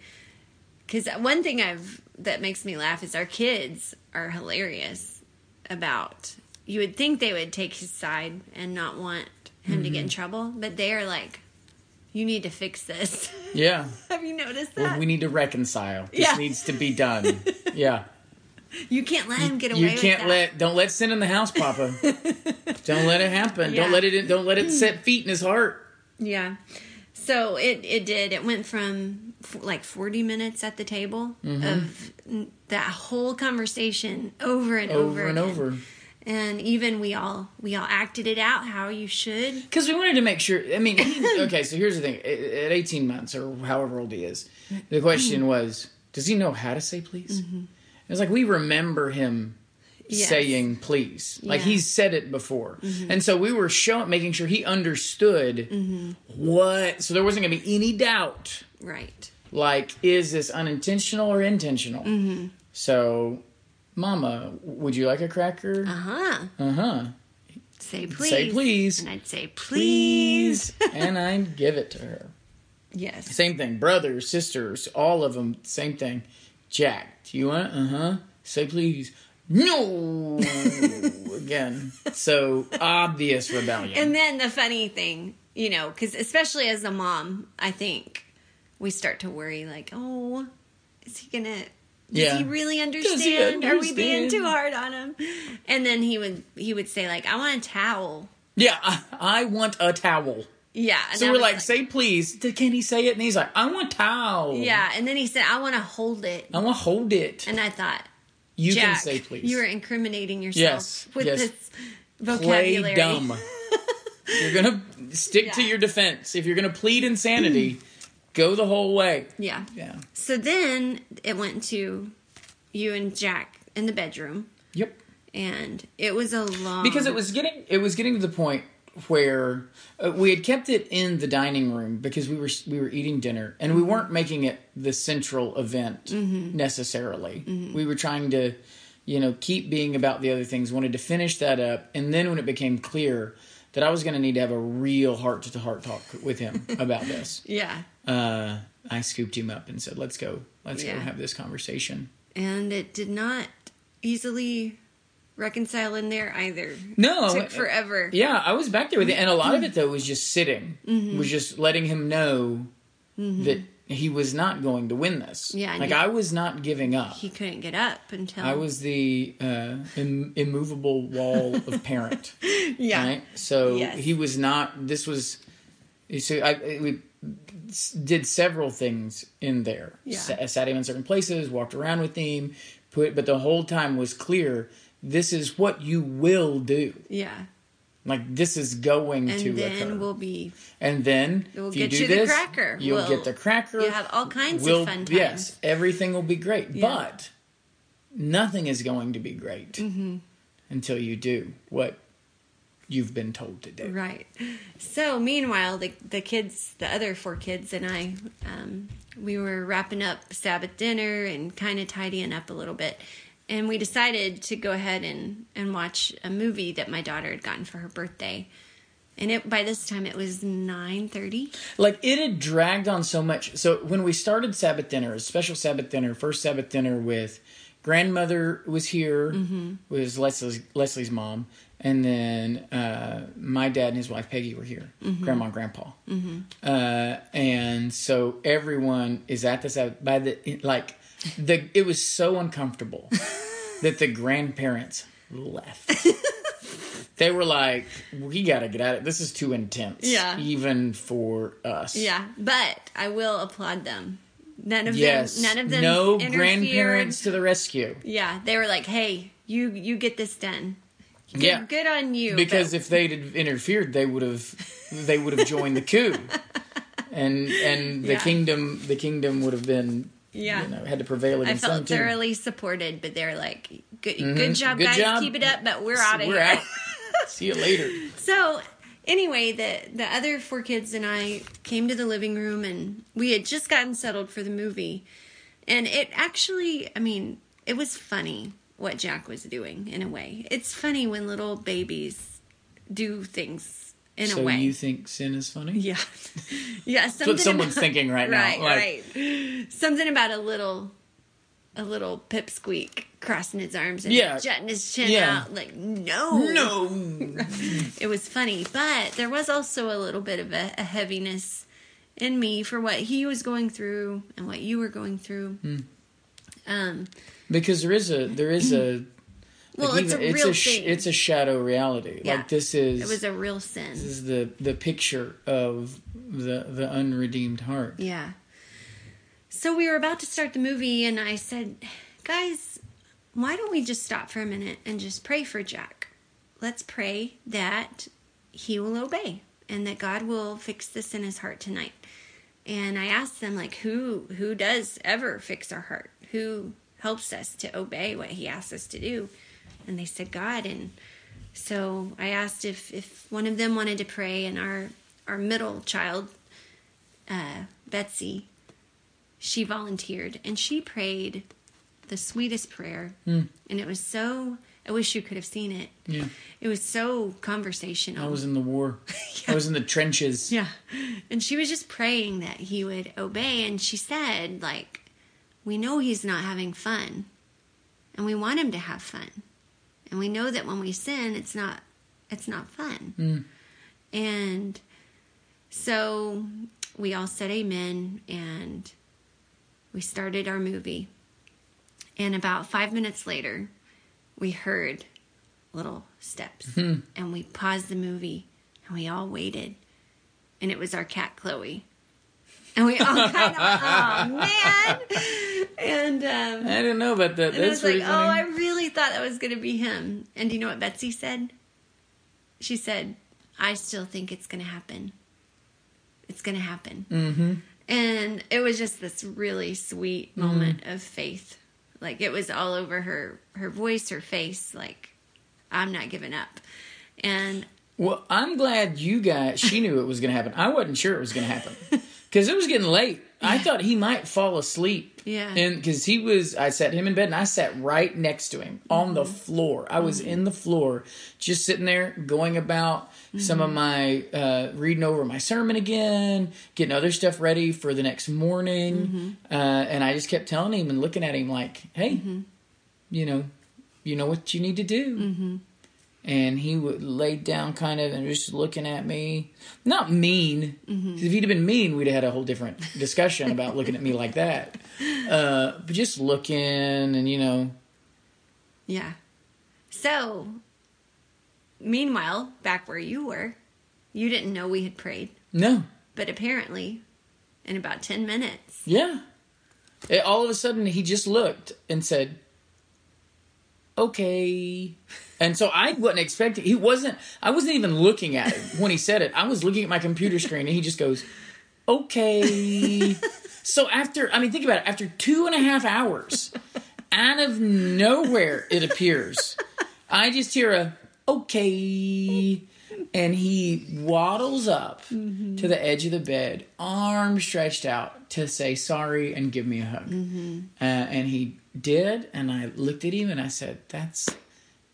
Speaker 2: because one thing I've that makes me laugh is our kids are hilarious about. You would think they would take his side and not want him to get
Speaker 1: Mm-hmm.
Speaker 2: in trouble, but they are like, "You need to fix this."
Speaker 1: Yeah.
Speaker 2: Have you noticed
Speaker 1: Well,
Speaker 2: that?
Speaker 1: we need to reconcile. This
Speaker 2: Yeah.
Speaker 1: needs to be done. Yeah.
Speaker 2: You can't let him get away.
Speaker 1: You can't
Speaker 2: that.
Speaker 1: let don't let sin in the house, Papa. don't let it happen.
Speaker 2: Yeah.
Speaker 1: Don't let it don't let it set feet in his heart.
Speaker 2: Yeah. So it it did. It went from f- like 40 minutes at the table
Speaker 1: Mm-hmm.
Speaker 2: of that whole conversation over and over,
Speaker 1: Over and
Speaker 2: again.
Speaker 1: over.
Speaker 2: And even we all we all acted it out how you should.
Speaker 1: Because we wanted to make sure. I mean, okay. So here's the thing: at 18 months or however old he is, the question was, does he know how to say please? It's like we remember him
Speaker 2: Yes.
Speaker 1: saying please, like
Speaker 2: Yeah.
Speaker 1: he's said it before, and so we were showing, making sure he understood what. So there wasn't going to be any doubt.
Speaker 2: Right.
Speaker 1: Like, is this unintentional or intentional? So, Mama, would you like a cracker?
Speaker 2: Uh huh.
Speaker 1: Uh huh.
Speaker 2: Say please.
Speaker 1: Say please.
Speaker 2: And I'd say please.
Speaker 1: and I'd give it to her.
Speaker 2: Yes.
Speaker 1: Same thing. Brothers, sisters, all of them, same thing. Jack, do you want? Uh huh. Say please. No. Again. So obvious rebellion.
Speaker 2: And then the funny thing, you know, because especially as a mom, I think we start to worry like, oh, is he gonna Does
Speaker 1: Yeah.
Speaker 2: he really
Speaker 1: he
Speaker 2: understand? Are we being too hard on him? And then he would he would say like, "I want a towel."
Speaker 1: Yeah, I, I want a towel.
Speaker 2: Yeah. and
Speaker 1: So we're
Speaker 2: was
Speaker 1: like, say please. Can he say it? And he's like, I want towel.
Speaker 2: yeah. And then he said, "I want to hold it."
Speaker 1: I want to hold it.
Speaker 2: And I thought,
Speaker 1: You
Speaker 2: Jack,
Speaker 1: can say please.
Speaker 2: you are incriminating yourself
Speaker 1: Yes,
Speaker 2: with
Speaker 1: yes.
Speaker 2: this
Speaker 1: Play
Speaker 2: vocabulary.
Speaker 1: dumb. you're gonna stick to your defense. If you're gonna plead insanity, go the whole way.
Speaker 2: Yeah.
Speaker 1: Yeah.
Speaker 2: So then it went to you and Jack in the bedroom,
Speaker 1: Yep.
Speaker 2: and it was a long
Speaker 1: because it was getting it was getting to the point where uh, we had kept it in the dining room because we were we were eating dinner and we weren't making it the central event necessarily. We were trying to you know keep being about the other things. Wanted to finish that up, and then when it became clear that I was going to need to have a real heart to heart talk with him about this,
Speaker 2: yeah,
Speaker 1: uh, I scooped him up and said, "Let's go, let's go have this conversation."
Speaker 2: and it did not easily reconcile in there either.
Speaker 1: No,
Speaker 2: took
Speaker 1: uh,
Speaker 2: forever.
Speaker 1: Yeah, I was back there with it, and a lot of it though was just sitting,
Speaker 2: Mm-hmm.
Speaker 1: was just letting him know that he was not going to win this.
Speaker 2: Yeah,
Speaker 1: like I was not giving up.
Speaker 2: He couldn't get up until
Speaker 1: I was the uh, Im- immovable wall of parent.
Speaker 2: yeah
Speaker 1: Right. So
Speaker 2: Yes.
Speaker 1: he was not. This was. So I we did several things in there.
Speaker 2: Yeah.
Speaker 1: Sa- sat him in certain places, walked around with him, put. But the whole time was clear. This is what you will do.
Speaker 2: yeah.
Speaker 1: Like this is going
Speaker 2: And
Speaker 1: to
Speaker 2: then
Speaker 1: occur.
Speaker 2: we'll be
Speaker 1: and then
Speaker 2: We'll
Speaker 1: if you
Speaker 2: get
Speaker 1: do
Speaker 2: you the
Speaker 1: this,
Speaker 2: cracker.
Speaker 1: You'll
Speaker 2: We'll-
Speaker 1: get the cracker.
Speaker 2: you'll have all kinds of
Speaker 1: We'll-
Speaker 2: fun times.
Speaker 1: Yes, everything will be great,
Speaker 2: Yeah.
Speaker 1: but nothing is going to be great
Speaker 2: Mm-hmm.
Speaker 1: until you do what you've been told to do.
Speaker 2: Right. So meanwhile, the the kids, the other four kids, and I, um, we were wrapping up Sabbath dinner and kind of tidying up a little bit, and we decided to go ahead and and watch a movie that my daughter had gotten for her birthday. And it by this time it was nine thirty.
Speaker 1: Like it had dragged on so much. So when we started Sabbath dinner, a special Sabbath dinner, first Sabbath dinner with grandmother was here,
Speaker 2: Mm-hmm.
Speaker 1: was Leslie's Leslie's mom, and then uh, my dad and his wife Peggy were here,
Speaker 2: Mm-hmm.
Speaker 1: grandma and grandpa, uh, and so everyone is at this. By the like, the it was so uncomfortable that the grandparents left. They were like, "We got to get out of it. This is too intense,
Speaker 2: Yeah.
Speaker 1: even for us."
Speaker 2: Yeah, but I will applaud them. None of
Speaker 1: Yes.
Speaker 2: them. None of them.
Speaker 1: No grandparents to the rescue.
Speaker 2: Yeah, they were like, "Hey, you you get this done. Good,
Speaker 1: Yeah.
Speaker 2: good on you."
Speaker 1: Because
Speaker 2: but-
Speaker 1: if they'd have interfered, they would have they would have joined the coup, and and the
Speaker 2: Yeah.
Speaker 1: kingdom the kingdom would have been
Speaker 2: Yeah.
Speaker 1: you know had to prevail
Speaker 2: I
Speaker 1: against them
Speaker 2: felt thoroughly supported, but they're like, "Good, mm-hmm. good job,
Speaker 1: Good
Speaker 2: guys.
Speaker 1: job.
Speaker 2: Keep it up." But we're out of
Speaker 1: We're
Speaker 2: here.
Speaker 1: out. See you later.
Speaker 2: So anyway, the the other four kids and I came to the living room, and we had just gotten settled for the movie, and it actually, I mean, it was funny what Jack was doing in a way. It's funny when little babies do things in
Speaker 1: so
Speaker 2: a way.
Speaker 1: you think sin is funny?
Speaker 2: Yeah, yeah. Something
Speaker 1: what someone's
Speaker 2: about-
Speaker 1: thinking right now,
Speaker 2: Right,
Speaker 1: like-
Speaker 2: right. Something about a little, a little pipsqueak crossing his arms and
Speaker 1: Yeah.
Speaker 2: jutting his chin
Speaker 1: Yeah.
Speaker 2: out. Like no,
Speaker 1: No.
Speaker 2: It was funny, but there was also a little bit of a, a heaviness in me for what he was going through and what you were going through.
Speaker 1: Hmm.
Speaker 2: Um.
Speaker 1: because there is a there is a
Speaker 2: Well,
Speaker 1: like
Speaker 2: it's a
Speaker 1: even-
Speaker 2: real
Speaker 1: sh-
Speaker 2: thing.
Speaker 1: it's a shadow reality.
Speaker 2: Yeah.
Speaker 1: Like this is
Speaker 2: it was a real sin.
Speaker 1: this is the the picture of the the unredeemed heart.
Speaker 2: Yeah. So we were about to start the movie, and I said, guys, why don't we just stop for a minute and just pray for Jack? Let's pray that he will obey and that God will fix this in his heart tonight. And I asked them, like, who who does ever fix our heart? Who helps us to obey what he asks us to do? And they said, God. And so I asked if, if one of them wanted to pray, and our, our middle child, uh, Betsy, she volunteered and she prayed the sweetest prayer. And it was so, I wish you could have seen it.
Speaker 1: Yeah.
Speaker 2: It was so conversational.
Speaker 1: I was in the war. I was in the trenches.
Speaker 2: yeah. And she was just praying that he would obey. And she said, like, we know he's not having fun and we want him to have fun. And we know that when we sin, it's not, it's not fun.
Speaker 1: Mm.
Speaker 2: And so we all said amen and we started our movie. And about five minutes later, we heard little steps.
Speaker 1: Hmm.
Speaker 2: And we paused the movie and we all waited. And it was our cat, Chloe. And we all kind of, oh man. And um,
Speaker 1: I didn't know about that.
Speaker 2: and I was like, oh, I really thought that was going to be him. And do you know what Betsy said? She said, I still think it's going to happen. It's going to happen.
Speaker 1: mm-hmm.
Speaker 2: And it was just this really sweet
Speaker 1: Mm-hmm.
Speaker 2: moment of faith. Like it was all over her her voice, her face like I'm not giving up. And
Speaker 1: Well, I'm glad you guys. She knew it was going to happen. I wasn't sure it was going to happen because it was getting late. I thought he might fall asleep.
Speaker 2: Yeah.
Speaker 1: and because he was, I sat him in bed and I sat right next to him on the mm-hmm. floor. I was mm-hmm. in the floor, just sitting there, going about some of mm-hmm. my uh, reading over my sermon again, getting other stuff ready for the next morning, uh, and I just kept telling him and looking at him like, "Hey, you know, you know what you need to do." And he would laid down kind of and was just looking at me. Not mean. 'cause If he'd have been mean, we'd have had a whole different discussion about looking at me like that. Uh, but just looking and you know,
Speaker 2: yeah. So meanwhile, back where you were, you didn't know we had prayed.
Speaker 1: no,
Speaker 2: But apparently in about 10 minutes,
Speaker 1: yeah. It- all of a sudden, he just looked and said, "Okay." And so I wasn't expecting. He wasn't. I wasn't even looking at him when he said it. I was looking at my computer screen, and he just goes, "Okay." so after, I mean, think about it. After two and a half hours, out of nowhere, it appears. I just hear a "Okay." And he waddles up to the edge of the bed, arm stretched out to say sorry and give me a hug. Uh, and he did, and I looked at him and I said, "That's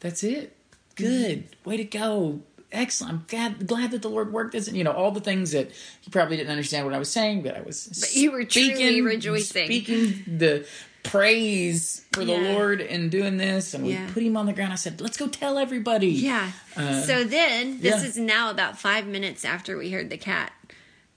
Speaker 1: that's it. Good. Way to go. Excellent. I'm glad, glad that the Lord worked this. And, you know, all the things that he probably didn't understand what I was saying, but I was
Speaker 2: But you were truly rejoicing.
Speaker 1: Speaking the praise for the Lord in doing this. And
Speaker 2: Yeah.
Speaker 1: we put him on the ground. I said, let's go tell everybody.
Speaker 2: Yeah.
Speaker 1: Uh,
Speaker 2: so then, this
Speaker 1: yeah.
Speaker 2: is now about five minutes after we heard the cat.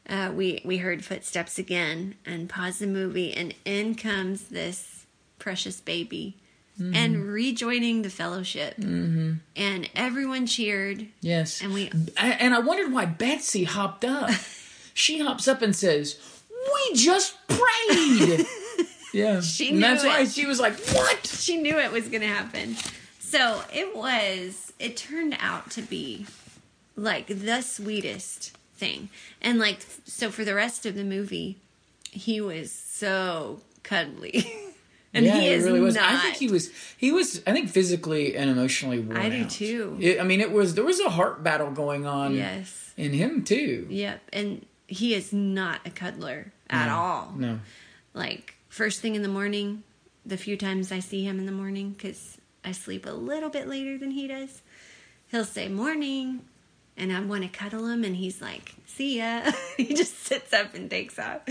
Speaker 2: Uh, we we heard footsteps again and pause the movie, and in comes this precious baby,
Speaker 1: Mm-hmm.
Speaker 2: and rejoining the fellowship, mm-hmm. and everyone cheered.
Speaker 1: Yes.
Speaker 2: And we-
Speaker 1: I- and I wondered why Betsy hopped up. she hops up and says, "We just prayed." yeah.
Speaker 2: She
Speaker 1: and that's why she was like, "What?"
Speaker 2: She knew it was going to happen. So it was. It turned out to be like the sweetest thing, and like so for the rest of the movie, he was so cuddly. And
Speaker 1: yeah,
Speaker 2: he is
Speaker 1: really was.
Speaker 2: not.
Speaker 1: I think he was. He was. I think physically and emotionally worn
Speaker 2: I do
Speaker 1: out.
Speaker 2: too.
Speaker 1: It- I mean, it was. There was a heart battle going on.
Speaker 2: Yes.
Speaker 1: In him too.
Speaker 2: Yep. And he is not a cuddler at
Speaker 1: No,
Speaker 2: all.
Speaker 1: No.
Speaker 2: Like first thing in the morning, the few times I see him in the morning, because I sleep a little bit later than he does, he'll say morning, and I want to cuddle him, and he's like, "See ya." he just sits up and takes off.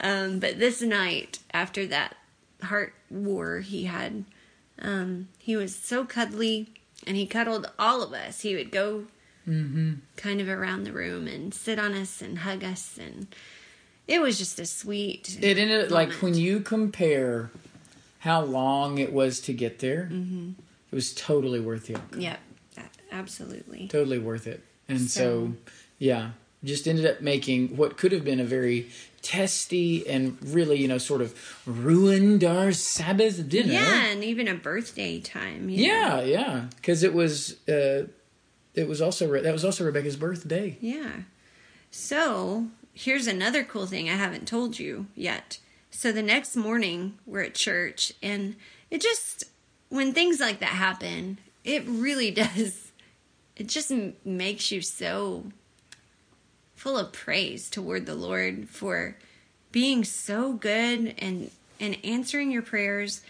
Speaker 2: Um, but this night, after that heart war he had, um, he was so cuddly, and he cuddled all of us. He would go kind of around the room and sit on us and hug us, and it was just a sweet.
Speaker 1: It ended up like when you compare how long it was to get there.
Speaker 2: Mm-hmm.
Speaker 1: It was totally worth it.
Speaker 2: Yep, absolutely.
Speaker 1: totally worth it. And so,
Speaker 2: So-
Speaker 1: yeah, just ended up making what could have been a very testy and really, you know, sort of ruined our Sabbath dinner.
Speaker 2: Yeah, and even a birthday time. you know.
Speaker 1: yeah, yeah, because it was uh, it was also Re- that was also Rebecca's birthday.
Speaker 2: Yeah. So here's another cool thing I haven't told you yet. So the next morning we're at church, and it just when things like that happen, it really does. It just makes you so full of praise toward the Lord for being so good and and answering your prayers.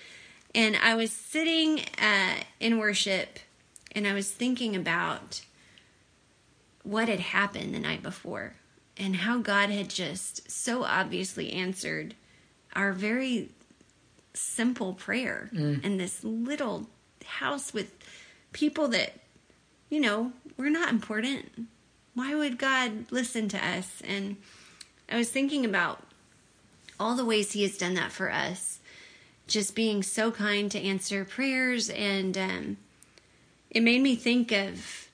Speaker 2: And I was sitting uh, in worship, and I was thinking about what had happened the night before and how God had just so obviously answered our very simple prayer in this little house with people that, you know, we're not important. Why would God listen to us? And I was thinking about all the ways He has done that for us just being so kind to answer prayers. And um, it made me think of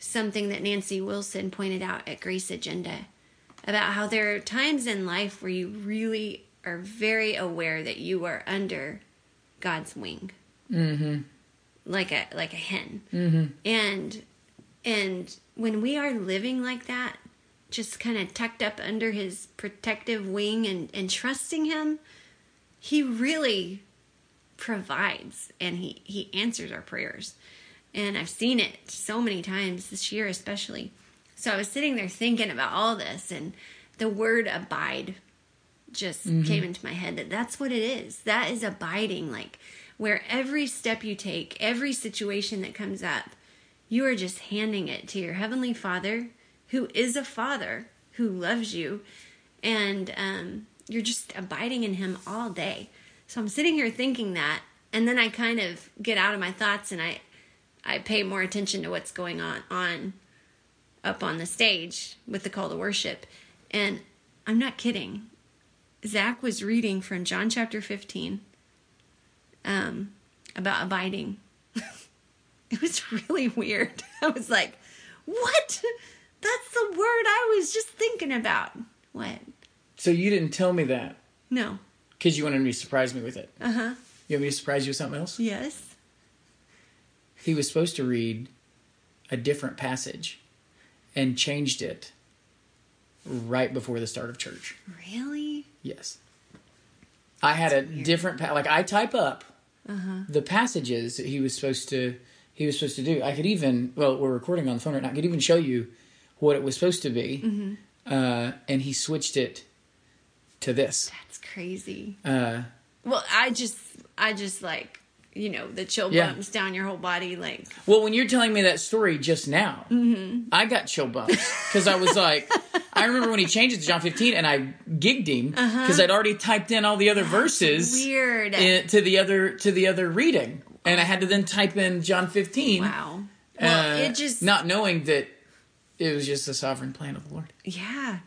Speaker 2: something that Nancy Wilson pointed out at Grace Agenda about how there are times in life where you really are very aware that you are under God's wing.
Speaker 1: Mm-hmm.
Speaker 2: Like a like a hen.
Speaker 1: Mm-hmm.
Speaker 2: And and when we are living like that, just kind of tucked up under his protective wing and, and trusting him, he really provides and he, he answers our prayers. And I've seen it so many times this year, especially. So I was sitting there thinking about all this, and the word abide just mm-hmm. came into my head that that's what it is. That is abiding, like where every step you take, every situation that comes up, you are just handing it to your Heavenly Father, who is a Father who loves you, and um, you're just abiding in Him all day. So I'm sitting here thinking that, and then I kind of get out of my thoughts and I, I pay more attention to what's going on on up on the stage with the call to worship, and I'm not kidding. Zach was reading from John chapter 15 um, about abiding. It was really weird. I was like, what? That's the word I was just thinking about. What?
Speaker 1: So you didn't tell me that
Speaker 2: No.
Speaker 1: because you wanted me to surprise me with it.
Speaker 2: Uh huh.
Speaker 1: You want me to surprise you with something else?
Speaker 2: Yes.
Speaker 1: He was supposed to read a different passage and changed it right before the start of church.
Speaker 2: Really?
Speaker 1: Yes. I had a different pa- like I type up the passages that he was supposed to he was supposed to do. I could even well we're recording on the phone right now. I could even show you what it was supposed to be, uh, and he switched it to this.
Speaker 2: That's crazy.
Speaker 1: Uh,
Speaker 2: Well, I just, I just like, you know, the chill
Speaker 1: Yeah.
Speaker 2: bumps down your whole body. Like,
Speaker 1: well, when you're telling me that story just now, I got chill bumps because I was like, I remember when he changed it to John 15, and I gigged him because I'd already typed in all the other verses.
Speaker 2: weird.
Speaker 1: in, to the other to the other reading, and I had to then type in John 15.
Speaker 2: wow. Well,
Speaker 1: uh,
Speaker 2: it just,
Speaker 1: not knowing that it was just the sovereign plan of the Lord.
Speaker 2: yeah,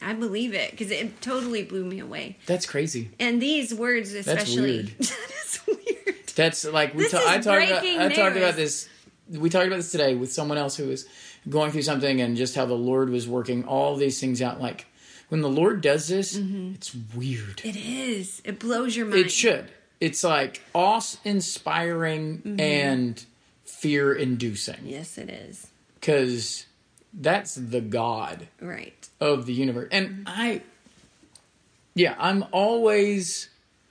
Speaker 2: I believe it because it totally blew me away.
Speaker 1: That's crazy.
Speaker 2: And these words, especially,
Speaker 1: weird.
Speaker 2: that is weird.
Speaker 1: That's like we.
Speaker 2: This
Speaker 1: Ta-
Speaker 2: is
Speaker 1: I talked about. I talked about this. We talked about this today with someone else who was going through something and just how the Lord was working all these things out. Like when the Lord does this, it's weird.
Speaker 2: It is. It blows your mind.
Speaker 1: It should. It's like awe inspiring
Speaker 2: Mm-hmm.
Speaker 1: and fear inducing
Speaker 2: Yes, it is.
Speaker 1: because that's the God
Speaker 2: Right.
Speaker 1: of the universe. And mm-hmm. I, yeah, I'm always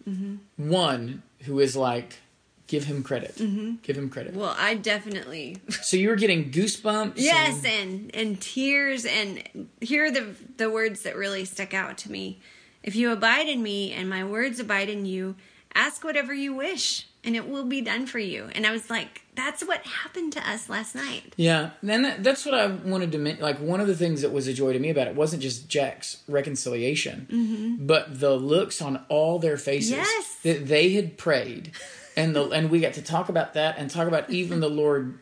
Speaker 1: mm-hmm. one who is like, give him credit. Mm-hmm. Give him credit.
Speaker 2: Well, I definitely.
Speaker 1: So you were getting goosebumps.
Speaker 2: Yes,
Speaker 1: and-
Speaker 2: and and tears and here are the the words that really stuck out to me. If you abide in me and my words abide in you, ask whatever you wish and it will be done for you. And I was like, that's what happened to us last night.
Speaker 1: yeah. Then that, that's what I wanted to men- like. One of the things that was a joy to me about it wasn't just Jack's reconciliation, mm-hmm. but the looks on all their faces
Speaker 2: Yes.
Speaker 1: that they had prayed, and the and we got to talk about that and talk about even the Lord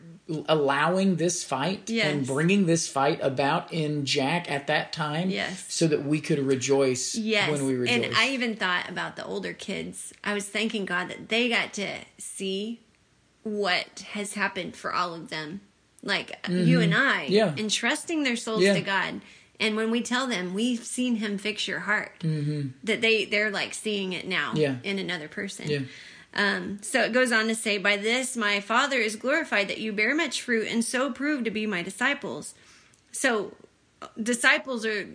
Speaker 1: allowing this fight
Speaker 2: Yes.
Speaker 1: and bringing this fight about in Jack at that time,
Speaker 2: Yes.
Speaker 1: so that we could rejoice
Speaker 2: Yes.
Speaker 1: when we rejoice.
Speaker 2: And I even thought about the older kids. I was thanking God that they got to see what has happened for all of them. Like you and I.
Speaker 1: Mm-hmm. Yeah.
Speaker 2: Entrusting their souls
Speaker 1: Yeah.
Speaker 2: to God. And when we tell them we've seen him fix your heart, that they, they're like seeing it now
Speaker 1: Mm-hmm. Yeah.
Speaker 2: in another person.
Speaker 1: yeah.
Speaker 2: Um, so it goes on to say, By this my Father is glorified that you bear much fruit and so prove to be my disciples. So disciples are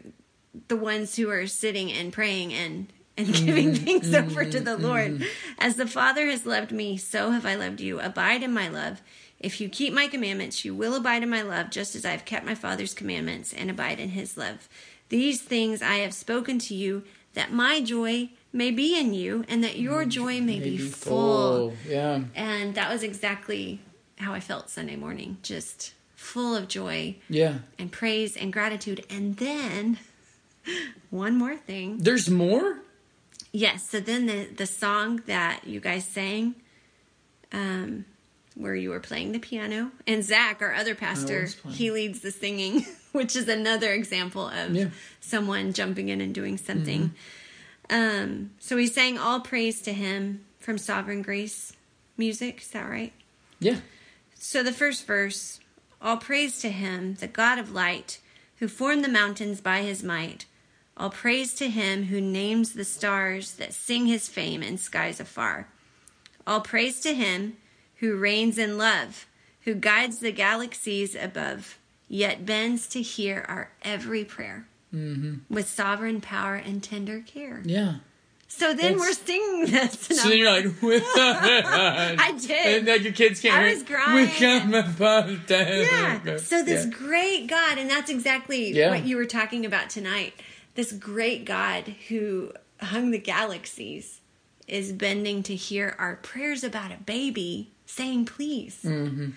Speaker 2: the ones who are sitting and praying and and giving mm-hmm. things over to the mm-hmm. Lord. Mm-hmm. As the Father has loved me, so have I loved you. Abide in my love. If you keep my commandments, you will abide in my love, just as I have kept my Father's commandments and abide in his love. These things I have spoken to you, that my joy may be in you, and that your joy may, be,
Speaker 1: Maybe
Speaker 2: full.
Speaker 1: Yeah.
Speaker 2: And that was exactly how I felt Sunday morning, just full of joy
Speaker 1: Yeah.
Speaker 2: and praise and gratitude. And then one more thing.
Speaker 1: There's more?
Speaker 2: Yes, so then the the song that you guys sang um where you were playing the piano and Zach, our other pastor, he leads the singing, which is another example of
Speaker 1: Yeah.
Speaker 2: someone jumping in and doing something. Um, so we sang All Praise to Him from Sovereign Grace music. Is that right?
Speaker 1: Yeah.
Speaker 2: So the first verse All praise to Him, the God of light, who formed the mountains by His might. All praise to Him who names the stars that sing His fame in skies afar. All praise to Him who reigns in love, who guides the galaxies above, yet bends to hear our every prayer
Speaker 1: Mm-hmm.
Speaker 2: with sovereign power and tender care.
Speaker 1: Yeah.
Speaker 2: So then
Speaker 1: That's-
Speaker 2: we're singing this. And
Speaker 1: So then you're like, with
Speaker 2: I did.
Speaker 1: And then your kids can't
Speaker 2: I
Speaker 1: hear
Speaker 2: was crying.
Speaker 1: We come above that.
Speaker 2: Yeah. So this
Speaker 1: Yeah.
Speaker 2: great God, and that's exactly
Speaker 1: Yeah.
Speaker 2: what you were talking about tonight. This great God who hung the galaxies is bending to hear our prayers about a baby saying please.
Speaker 1: Mm.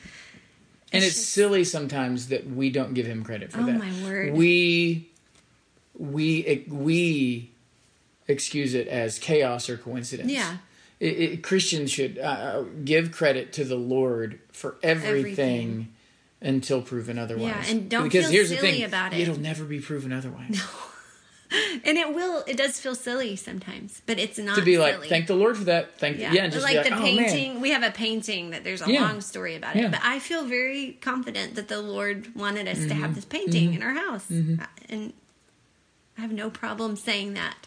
Speaker 1: And it's
Speaker 2: just-
Speaker 1: silly sometimes that we don't give him credit for
Speaker 2: Oh,
Speaker 1: that.
Speaker 2: my word.
Speaker 1: We we we excuse it as chaos or coincidence.
Speaker 2: Yeah.
Speaker 1: It, it, Christians should uh, give credit to the Lord for everything,
Speaker 2: Everything.
Speaker 1: until proven otherwise.
Speaker 2: Yeah, and don't
Speaker 1: because
Speaker 2: feel
Speaker 1: here's the
Speaker 2: silly
Speaker 1: thing,
Speaker 2: about it.
Speaker 1: It'll never be proven otherwise.
Speaker 2: And it will it does feel silly sometimes, but it's not
Speaker 1: to be like, thank the Lord for that. Thank
Speaker 2: yeah,
Speaker 1: yeah, and just
Speaker 2: like,
Speaker 1: like,
Speaker 2: the
Speaker 1: oh
Speaker 2: painting.
Speaker 1: man,
Speaker 2: We have a painting that there's a
Speaker 1: Yeah.
Speaker 2: long story about it,
Speaker 1: Yeah.
Speaker 2: but I feel very confident that the Lord wanted us to
Speaker 1: Mm-hmm.
Speaker 2: have this painting in our house, Uh, and I have no problem saying that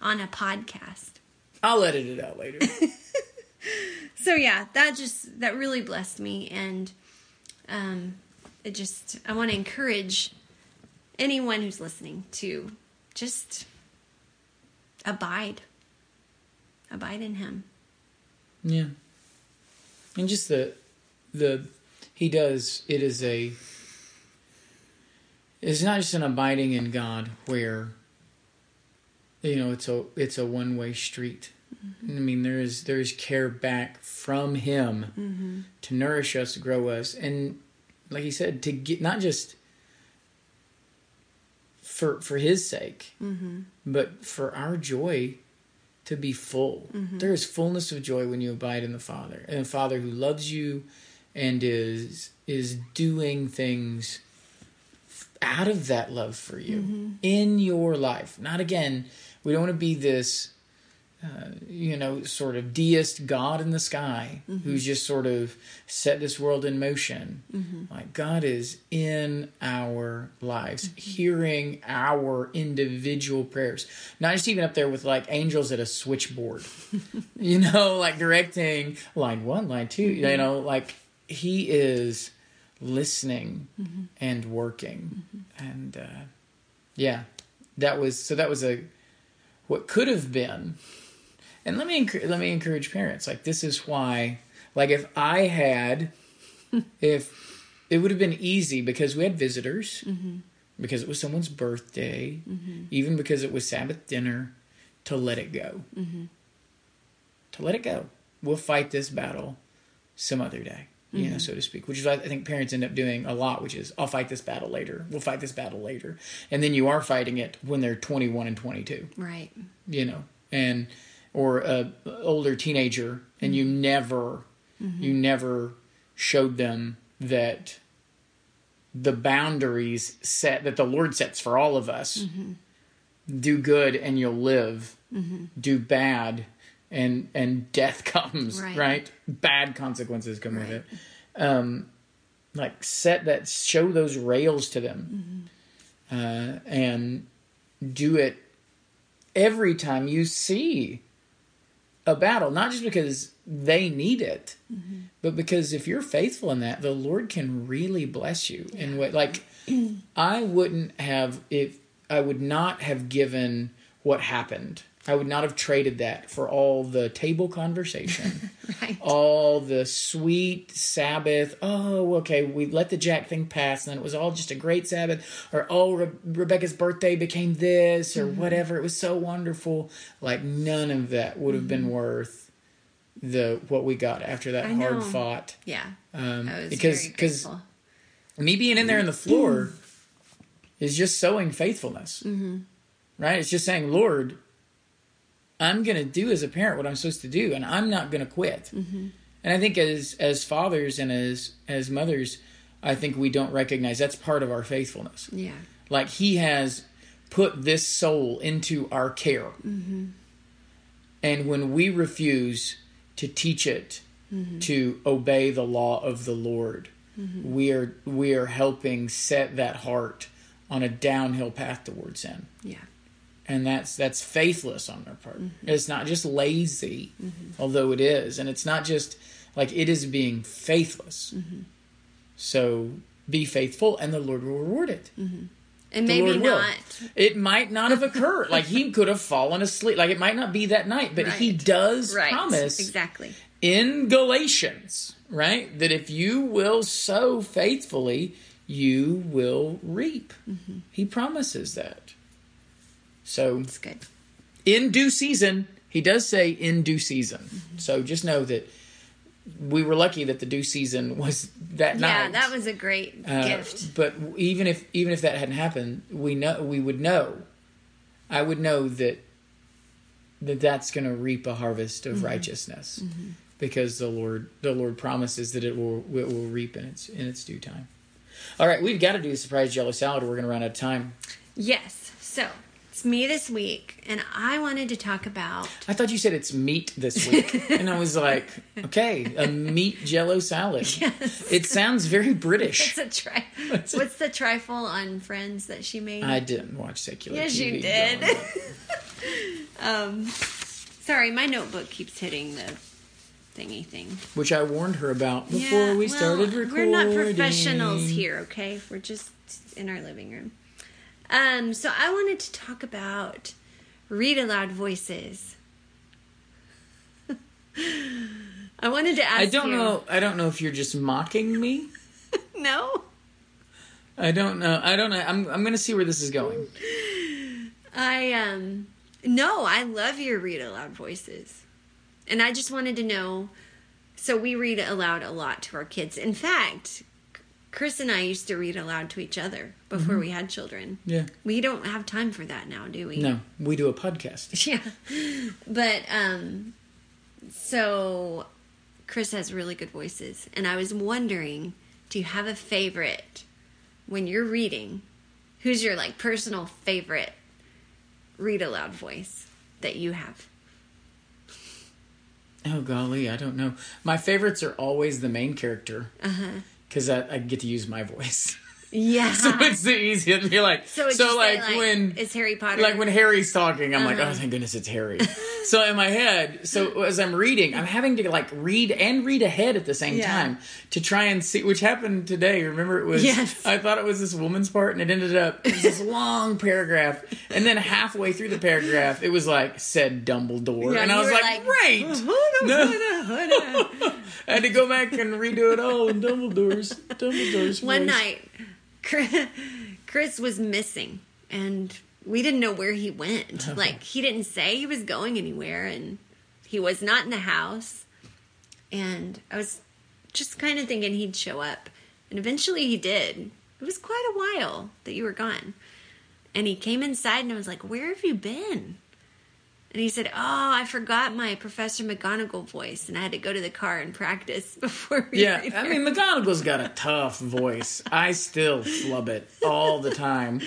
Speaker 2: on a podcast.
Speaker 1: I'll edit it out later.
Speaker 2: So yeah, that just that really blessed me, and um, it just I want to encourage anyone who's listening to just abide, abide in Him.
Speaker 1: Yeah. And just the the he does it is a it's not just an abiding in God where you know it's a it's a one way street. Mm-hmm. I mean there is there is care back from him mm-hmm. to nourish us, grow us, and like he said, to get not just for for his sake, mm-hmm. but for our joy to be full. Mm-hmm. There is fullness of joy when you abide in the Father, and a Father who loves you and is is doing things out of that love for you mm-hmm. in your life. Not again, we don't want to be this uh, you know, sort of deist God in the sky who's just sort of set this world in motion. Like God is in our lives, hearing our individual prayers, not just even up there with like angels at a switchboard, you know, like directing line one, line 2 you know, like He is listening and working, and uh, yeah, that was so. That was a what could have been and let me let me encourage parents like this is why like if i had if it would have been easy because we had visitors mm-hmm. because it was someone's birthday mm-hmm. even because it was sabbath dinner to let it go. Mm-hmm. To let it go. We'll fight this battle some other day you know so to speak which is what i think parents end up doing a lot which is i'll fight this battle later. We'll fight this battle later. And then you are fighting it when they're 21 and 22
Speaker 2: Right.
Speaker 1: you know, and or a older teenager, and you mm-hmm. never, mm-hmm. you never showed them that the boundaries set that the Lord sets for all of us. Mm-hmm. Do good and you'll live. Do bad and and death comes.
Speaker 2: Right.
Speaker 1: Right. Bad consequences come with it. Um, like set that show those rails to them, uh, and do it every time you see a battle, not just because they need it, but because if you're faithful in that, the Lord can really bless you in what like I wouldn't have if I would not have given what happened. I would not have traded that for all the table conversation
Speaker 2: Right.
Speaker 1: all the sweet Sabbath. Oh, okay, we let the Jack thing pass, and then it was all just a great Sabbath. Or oh, Re- Rebecca's birthday became this, or whatever. It was so wonderful. Like none of that would have been worth the what we got after that hard fought.
Speaker 2: Yeah.
Speaker 1: Um, because because me being in there on the floor is just sowing faithfulness.
Speaker 2: Mm-hmm.
Speaker 1: Right? It's just saying, Lord, I'm going to do as a parent what I'm supposed to do, and I'm not going to quit.
Speaker 2: Mm-hmm.
Speaker 1: And I think as as fathers and as as mothers, I think we don't recognize that's part of our faithfulness.
Speaker 2: Yeah.
Speaker 1: Like He has put this soul into our care,
Speaker 2: Mm-hmm.
Speaker 1: And when we refuse to teach it to obey the law of the Lord, we are we are helping set that heart on a downhill path towards sin.
Speaker 2: Yeah.
Speaker 1: And that's that's faithless on their part. Mm-hmm. It's not just lazy, mm-hmm. although it is, and it's not just like it is being faithless. Mm-hmm. So be faithful, and the Lord will reward it.
Speaker 2: And
Speaker 1: The
Speaker 2: maybe
Speaker 1: Lord will.
Speaker 2: not.
Speaker 1: It might not have occurred. like he could have fallen asleep. Like it might not be that night, but he does
Speaker 2: Right.
Speaker 1: promise
Speaker 2: Exactly.
Speaker 1: in Galatians, right, that if you will sow faithfully, you will reap.
Speaker 2: Mm-hmm.
Speaker 1: He promises that. So
Speaker 2: It's good.
Speaker 1: in due season, he does say in due season.
Speaker 2: Mm-hmm.
Speaker 1: So just know that we were lucky that the due season was that night.
Speaker 2: Yeah, that was a great
Speaker 1: Uh,
Speaker 2: gift.
Speaker 1: But even if even if that hadn't happened, we know we would know. I would know that that that's going to reap a harvest
Speaker 2: Mm-hmm.
Speaker 1: of righteousness, because the Lord the Lord promises that it will it will reap in its in its due time. All right, we've got to do the surprise jello salad. We're going to run out of time.
Speaker 2: Yes. So it's me this week, and I wanted to talk about.
Speaker 1: I thought you said it's meat this week, and I was like, okay, a meat jello salad.
Speaker 2: Yes.
Speaker 1: It sounds very British.
Speaker 2: What's a tri-
Speaker 1: What's
Speaker 2: What's the trifle on Friends that she made?
Speaker 1: I didn't watch secular.
Speaker 2: yes,
Speaker 1: TV
Speaker 2: you did. um, sorry, my notebook keeps hitting the thingy thing.
Speaker 1: which I warned her about before
Speaker 2: Yeah,
Speaker 1: we
Speaker 2: well,
Speaker 1: started recording.
Speaker 2: We're not professionals here, okay? We're just in our living room. Um, so I wanted to talk about read aloud voices. I wanted to ask
Speaker 1: I don't
Speaker 2: you-
Speaker 1: know. I don't know if you're just mocking me.
Speaker 2: No,
Speaker 1: I don't know. I don't know. I'm. I'm gonna see where this is going.
Speaker 2: I um no, I love your read aloud voices. And I just wanted to know so we read aloud a lot to our kids. In fact, Chris and I used to read aloud to each other before
Speaker 1: Mm-hmm.
Speaker 2: we had children.
Speaker 1: Yeah.
Speaker 2: We don't have time for that now, do we?
Speaker 1: No, we do a podcast.
Speaker 2: Yeah. But um so Chris has really good voices and I was wondering do you have a favorite when you're reading? Who's your like personal favorite read aloud voice that you have?
Speaker 1: Oh golly, I don't know. My favorites are always the main character
Speaker 2: Uh-huh.
Speaker 1: Because I, I get to use my voice.
Speaker 2: Yeah.
Speaker 1: so it's the easiest to be like.
Speaker 2: So,
Speaker 1: So, like,
Speaker 2: like,
Speaker 1: when
Speaker 2: it's Harry Potter.
Speaker 1: like when Harry's talking, I'm like,
Speaker 2: Uh-huh.
Speaker 1: oh thank goodness it's Harry. so in my head, so as I'm reading, I'm having to like read and read ahead at the same
Speaker 2: Yeah.
Speaker 1: time to try and see, which happened today. Remember, it was
Speaker 2: Yes.
Speaker 1: I thought it was this woman's part, and it ended up it was this long paragraph, and then halfway through the paragraph, it was like said Dumbledore,
Speaker 2: Yeah,
Speaker 1: and I was like,
Speaker 2: like,
Speaker 1: right. No. I had to go back and redo it all in Dumbledore's Dumbledore's
Speaker 2: One
Speaker 1: voice.
Speaker 2: night, Chris, was missing, and we didn't know where he went. Uh-huh. Like he didn't say he was going anywhere, and he was not in the house. And I was just kind of thinking he'd show up, and eventually he did. It was quite a while that you were gone, and he came inside, and I was like, "Where have you been?" And he said, "Oh, I forgot my Professor McGonagall voice, and I had to go to the car and practice before we."
Speaker 1: Yeah, I mean McGonagall's got a tough voice. I still flub it all the time.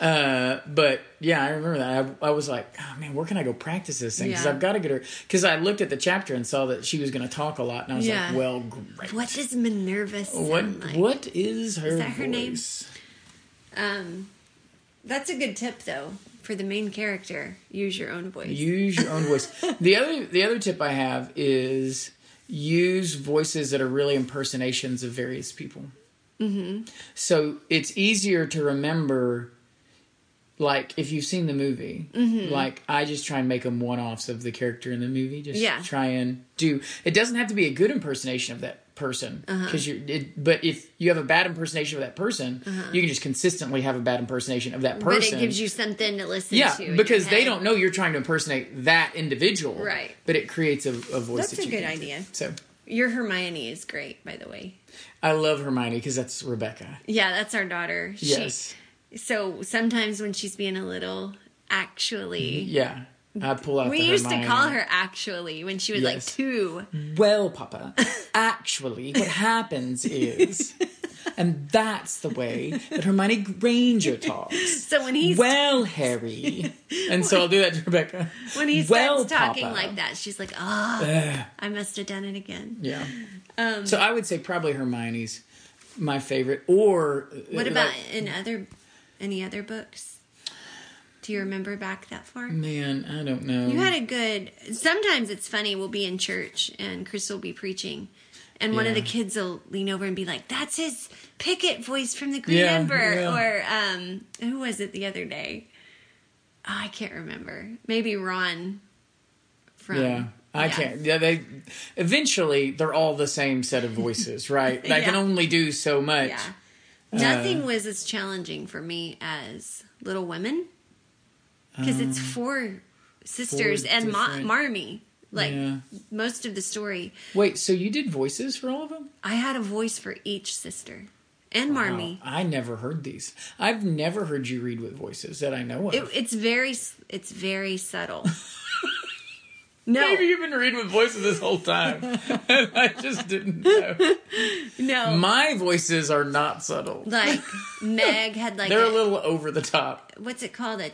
Speaker 1: Uh, but yeah, I remember that. I, I was like, oh man, where can I go practice this thing? Because
Speaker 2: Yeah.
Speaker 1: I've got to get her. Because I looked at the chapter and saw that she was going to talk a lot, and I was
Speaker 2: Yeah.
Speaker 1: like, well, great.
Speaker 2: What does Minerva sound
Speaker 1: What
Speaker 2: like?
Speaker 1: what is her
Speaker 2: that her name? Um, that's a good tip, though, for the main character. Use your own voice.
Speaker 1: Use your own voice. The other the other tip I have is use voices that are really impersonations of various people. Mm-hmm. So it's easier to remember. Like if you've seen the movie, like I just try and make them one-offs of the character in the movie. Just
Speaker 2: Yeah.
Speaker 1: try and do. It doesn't have to be a good impersonation of that person uh-huh. because you're. It, but if you have a bad impersonation of that person, uh-huh. you can just consistently have a bad impersonation of that person.
Speaker 2: but it gives you something to listen
Speaker 1: Yeah,
Speaker 2: to. in
Speaker 1: because they don't know you're trying to impersonate that individual.
Speaker 2: Right.
Speaker 1: But it creates a, a voice
Speaker 2: That's
Speaker 1: that
Speaker 2: a good idea.
Speaker 1: So
Speaker 2: Your Hermione is great, by the way.
Speaker 1: I love Hermione because that's Rebecca.
Speaker 2: Yeah, that's our daughter. She-
Speaker 1: Yes.
Speaker 2: so sometimes when she's being a little, actually, mm-hmm.
Speaker 1: Yeah. I pull out
Speaker 2: we used to call her actually when she was like
Speaker 1: Yes.
Speaker 2: two.
Speaker 1: Well, Papa, actually, what happens is. and that's the way that Hermione Granger talks.
Speaker 2: So when he's
Speaker 1: well, Harry, and so I'll do that to Rebecca.
Speaker 2: when he
Speaker 1: well,
Speaker 2: starts talking
Speaker 1: Papa.
Speaker 2: like that, she's like, "Ah,
Speaker 1: Ugh.
Speaker 2: I must have done it again."
Speaker 1: Yeah.
Speaker 2: Um,
Speaker 1: So I would say probably Hermione's my favorite. Or
Speaker 2: what
Speaker 1: uh,
Speaker 2: about
Speaker 1: like,
Speaker 2: in other any other books? Do you remember back that far?
Speaker 1: man? I don't know.
Speaker 2: You had a good. Sometimes it's funny. We'll be in church and Chris will be preaching, and one of the kids will lean over and be like, "That's his Picket voice from the Green
Speaker 1: Yeah,
Speaker 2: Ember."
Speaker 1: yeah.
Speaker 2: Or um, who was it the other day? Oh, I can't remember. Maybe Ron. From
Speaker 1: yeah. I
Speaker 2: yeah.
Speaker 1: can't. Yeah, they eventually they're all the same set of voices, right? They can only do so much.
Speaker 2: Yeah.
Speaker 1: Uh,
Speaker 2: Nothing was as challenging for me as Little Women because it's four sisters
Speaker 1: Um, four
Speaker 2: and Ma- Marmee. Like
Speaker 1: Yeah.
Speaker 2: most of the story,
Speaker 1: Wait, so you did voices for all of them?
Speaker 2: I had a voice for each sister and.
Speaker 1: Wow, I never heard these. I've never heard you read with voices that I know of.
Speaker 2: It, it's very, it's very subtle. no,
Speaker 1: Maybe you've been reading with voices this whole time. and I just didn't know.
Speaker 2: no.
Speaker 1: My voices are not subtle.
Speaker 2: like Meg had like
Speaker 1: They're
Speaker 2: a,
Speaker 1: a little over the top.
Speaker 2: what's it called a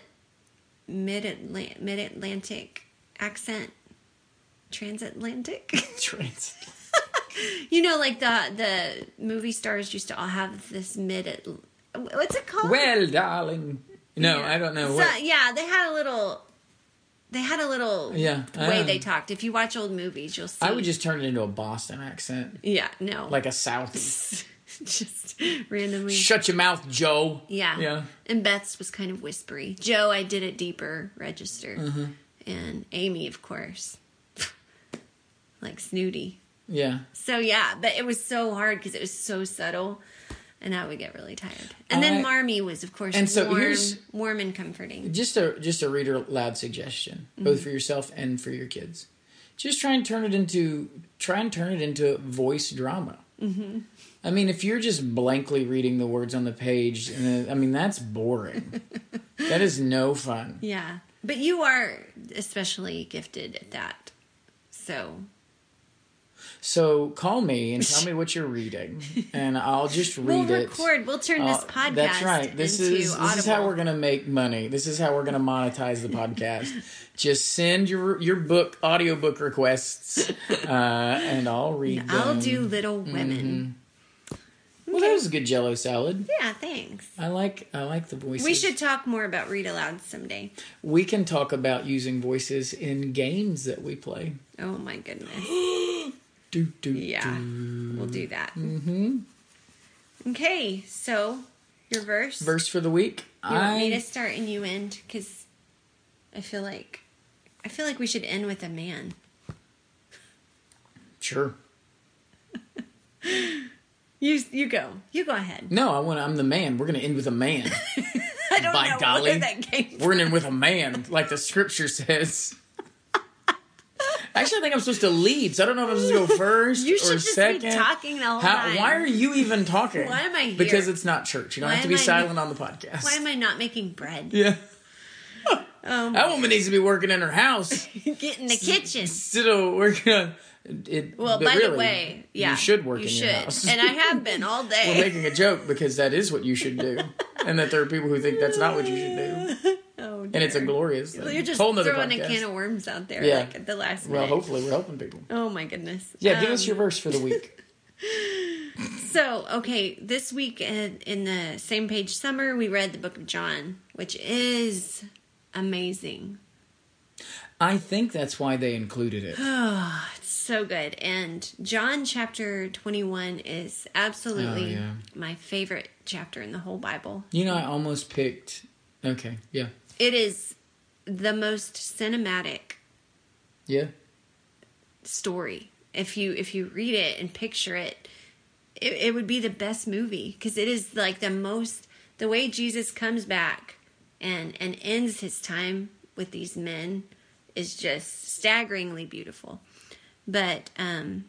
Speaker 2: mid mid Atlantic accent, transatlantic.
Speaker 1: Trans.
Speaker 2: You know, like the the movie stars used to all have this mid. What's it called?
Speaker 1: Well, darling. No,
Speaker 2: Yeah.
Speaker 1: I don't know.
Speaker 2: So,
Speaker 1: What,
Speaker 2: yeah, they had a little. They had a little
Speaker 1: Yeah,
Speaker 2: way they talked. If you watch old movies, you'll see.
Speaker 1: I would just turn it into a Boston accent.
Speaker 2: yeah no
Speaker 1: Like a Southie.
Speaker 2: just randomly
Speaker 1: Shut your mouth, Jo.
Speaker 2: yeah
Speaker 1: Yeah.
Speaker 2: And Beth's was kind of whispery. Joe, I did it deeper register,
Speaker 1: Mm-hmm.
Speaker 2: and Amy, of course, like snooty.
Speaker 1: Yeah.
Speaker 2: So yeah, but it was so hard because it was so subtle, and I would get really tired. And then
Speaker 1: I-
Speaker 2: Marmee was, of course,
Speaker 1: And so
Speaker 2: warm,
Speaker 1: here's-
Speaker 2: warm and comforting.
Speaker 1: Just a just a reader loud suggestion,
Speaker 2: Mm-hmm.
Speaker 1: both for yourself and for your kids. Just try and turn it into try and turn it into voice drama. Mm-hmm. I mean, if you're just blankly reading the words on the page, I mean that's boring. that is no fun.
Speaker 2: Yeah, but you are especially gifted at that. So
Speaker 1: So call me and tell me what you're reading, and I'll just read
Speaker 2: we'll
Speaker 1: it.
Speaker 2: record. We'll turn this
Speaker 1: Uh,
Speaker 2: podcast.
Speaker 1: That's right. This
Speaker 2: into
Speaker 1: is this is how we're gonna make money. This is how we're gonna monetize the podcast. Just send your your book audiobook requests, uh, and I'll read them.
Speaker 2: I'll do Little
Speaker 1: Mm-hmm. Well, that was a good Jello salad.
Speaker 2: Yeah, thanks.
Speaker 1: I like I like the voices.
Speaker 2: We should talk more about read aloud someday.
Speaker 1: We can talk about using voices in games that we play.
Speaker 2: Oh my goodness.
Speaker 1: Do do
Speaker 2: Yeah,
Speaker 1: do.
Speaker 2: we'll do that. Mm-hmm. Okay, so your verse.
Speaker 1: Verse for the week.
Speaker 2: You want me to start and you end? Because I feel like I feel like we should end with a man.
Speaker 1: sure.
Speaker 2: You you go. You go ahead.
Speaker 1: No, I want. I'm the man. We're gonna end with a man.
Speaker 2: I don't
Speaker 1: By
Speaker 2: know
Speaker 1: golly.
Speaker 2: where that came.
Speaker 1: We're gonna end with a man, like the scripture says. Actually, I think I'm supposed to lead, so I don't know if I'm supposed to go first
Speaker 2: You
Speaker 1: or
Speaker 2: should just
Speaker 1: second.
Speaker 2: be talking the whole
Speaker 1: How-
Speaker 2: time.
Speaker 1: Why are you even talking?
Speaker 2: Why am I here?
Speaker 1: Because it's not church. You don't
Speaker 2: Why
Speaker 1: have to be
Speaker 2: I-
Speaker 1: silent on the podcast.
Speaker 2: Why am I not making bread?
Speaker 1: yeah.
Speaker 2: Um,
Speaker 1: That woman needs to be working in her house
Speaker 2: get in the kitchen.
Speaker 1: of working on it.
Speaker 2: Well, by
Speaker 1: really,
Speaker 2: the way, yeah,
Speaker 1: you should work
Speaker 2: You
Speaker 1: in
Speaker 2: should,
Speaker 1: your house.
Speaker 2: and I have been all day.
Speaker 1: We're making a joke because that is what you should do, and that there are people who think that's not what you should do,
Speaker 2: oh,
Speaker 1: and it's a glorious thing.
Speaker 2: You're just
Speaker 1: Whole
Speaker 2: throwing
Speaker 1: podcast.
Speaker 2: a can of worms out there,
Speaker 1: Yeah.
Speaker 2: like at the last
Speaker 1: Well,
Speaker 2: minute.
Speaker 1: hopefully we're helping people.
Speaker 2: Oh my goodness.
Speaker 1: Yeah, give us
Speaker 2: Um,
Speaker 1: your verse for the week.
Speaker 2: So, okay, this week in, in the same page summer, we read the book of John, which is amazing.
Speaker 1: I think that's why they included it.
Speaker 2: So good. And John chapter 21 is absolutely
Speaker 1: Oh, yeah.
Speaker 2: my favorite chapter in the whole Bible.
Speaker 1: You know, I almost picked. Okay, yeah,
Speaker 2: It is the most cinematic
Speaker 1: yeah.
Speaker 2: story. If you if you read it and picture it, it, it would be the best movie because it is like the most the way Jesus comes back and and ends his time with these men is just staggeringly beautiful. But um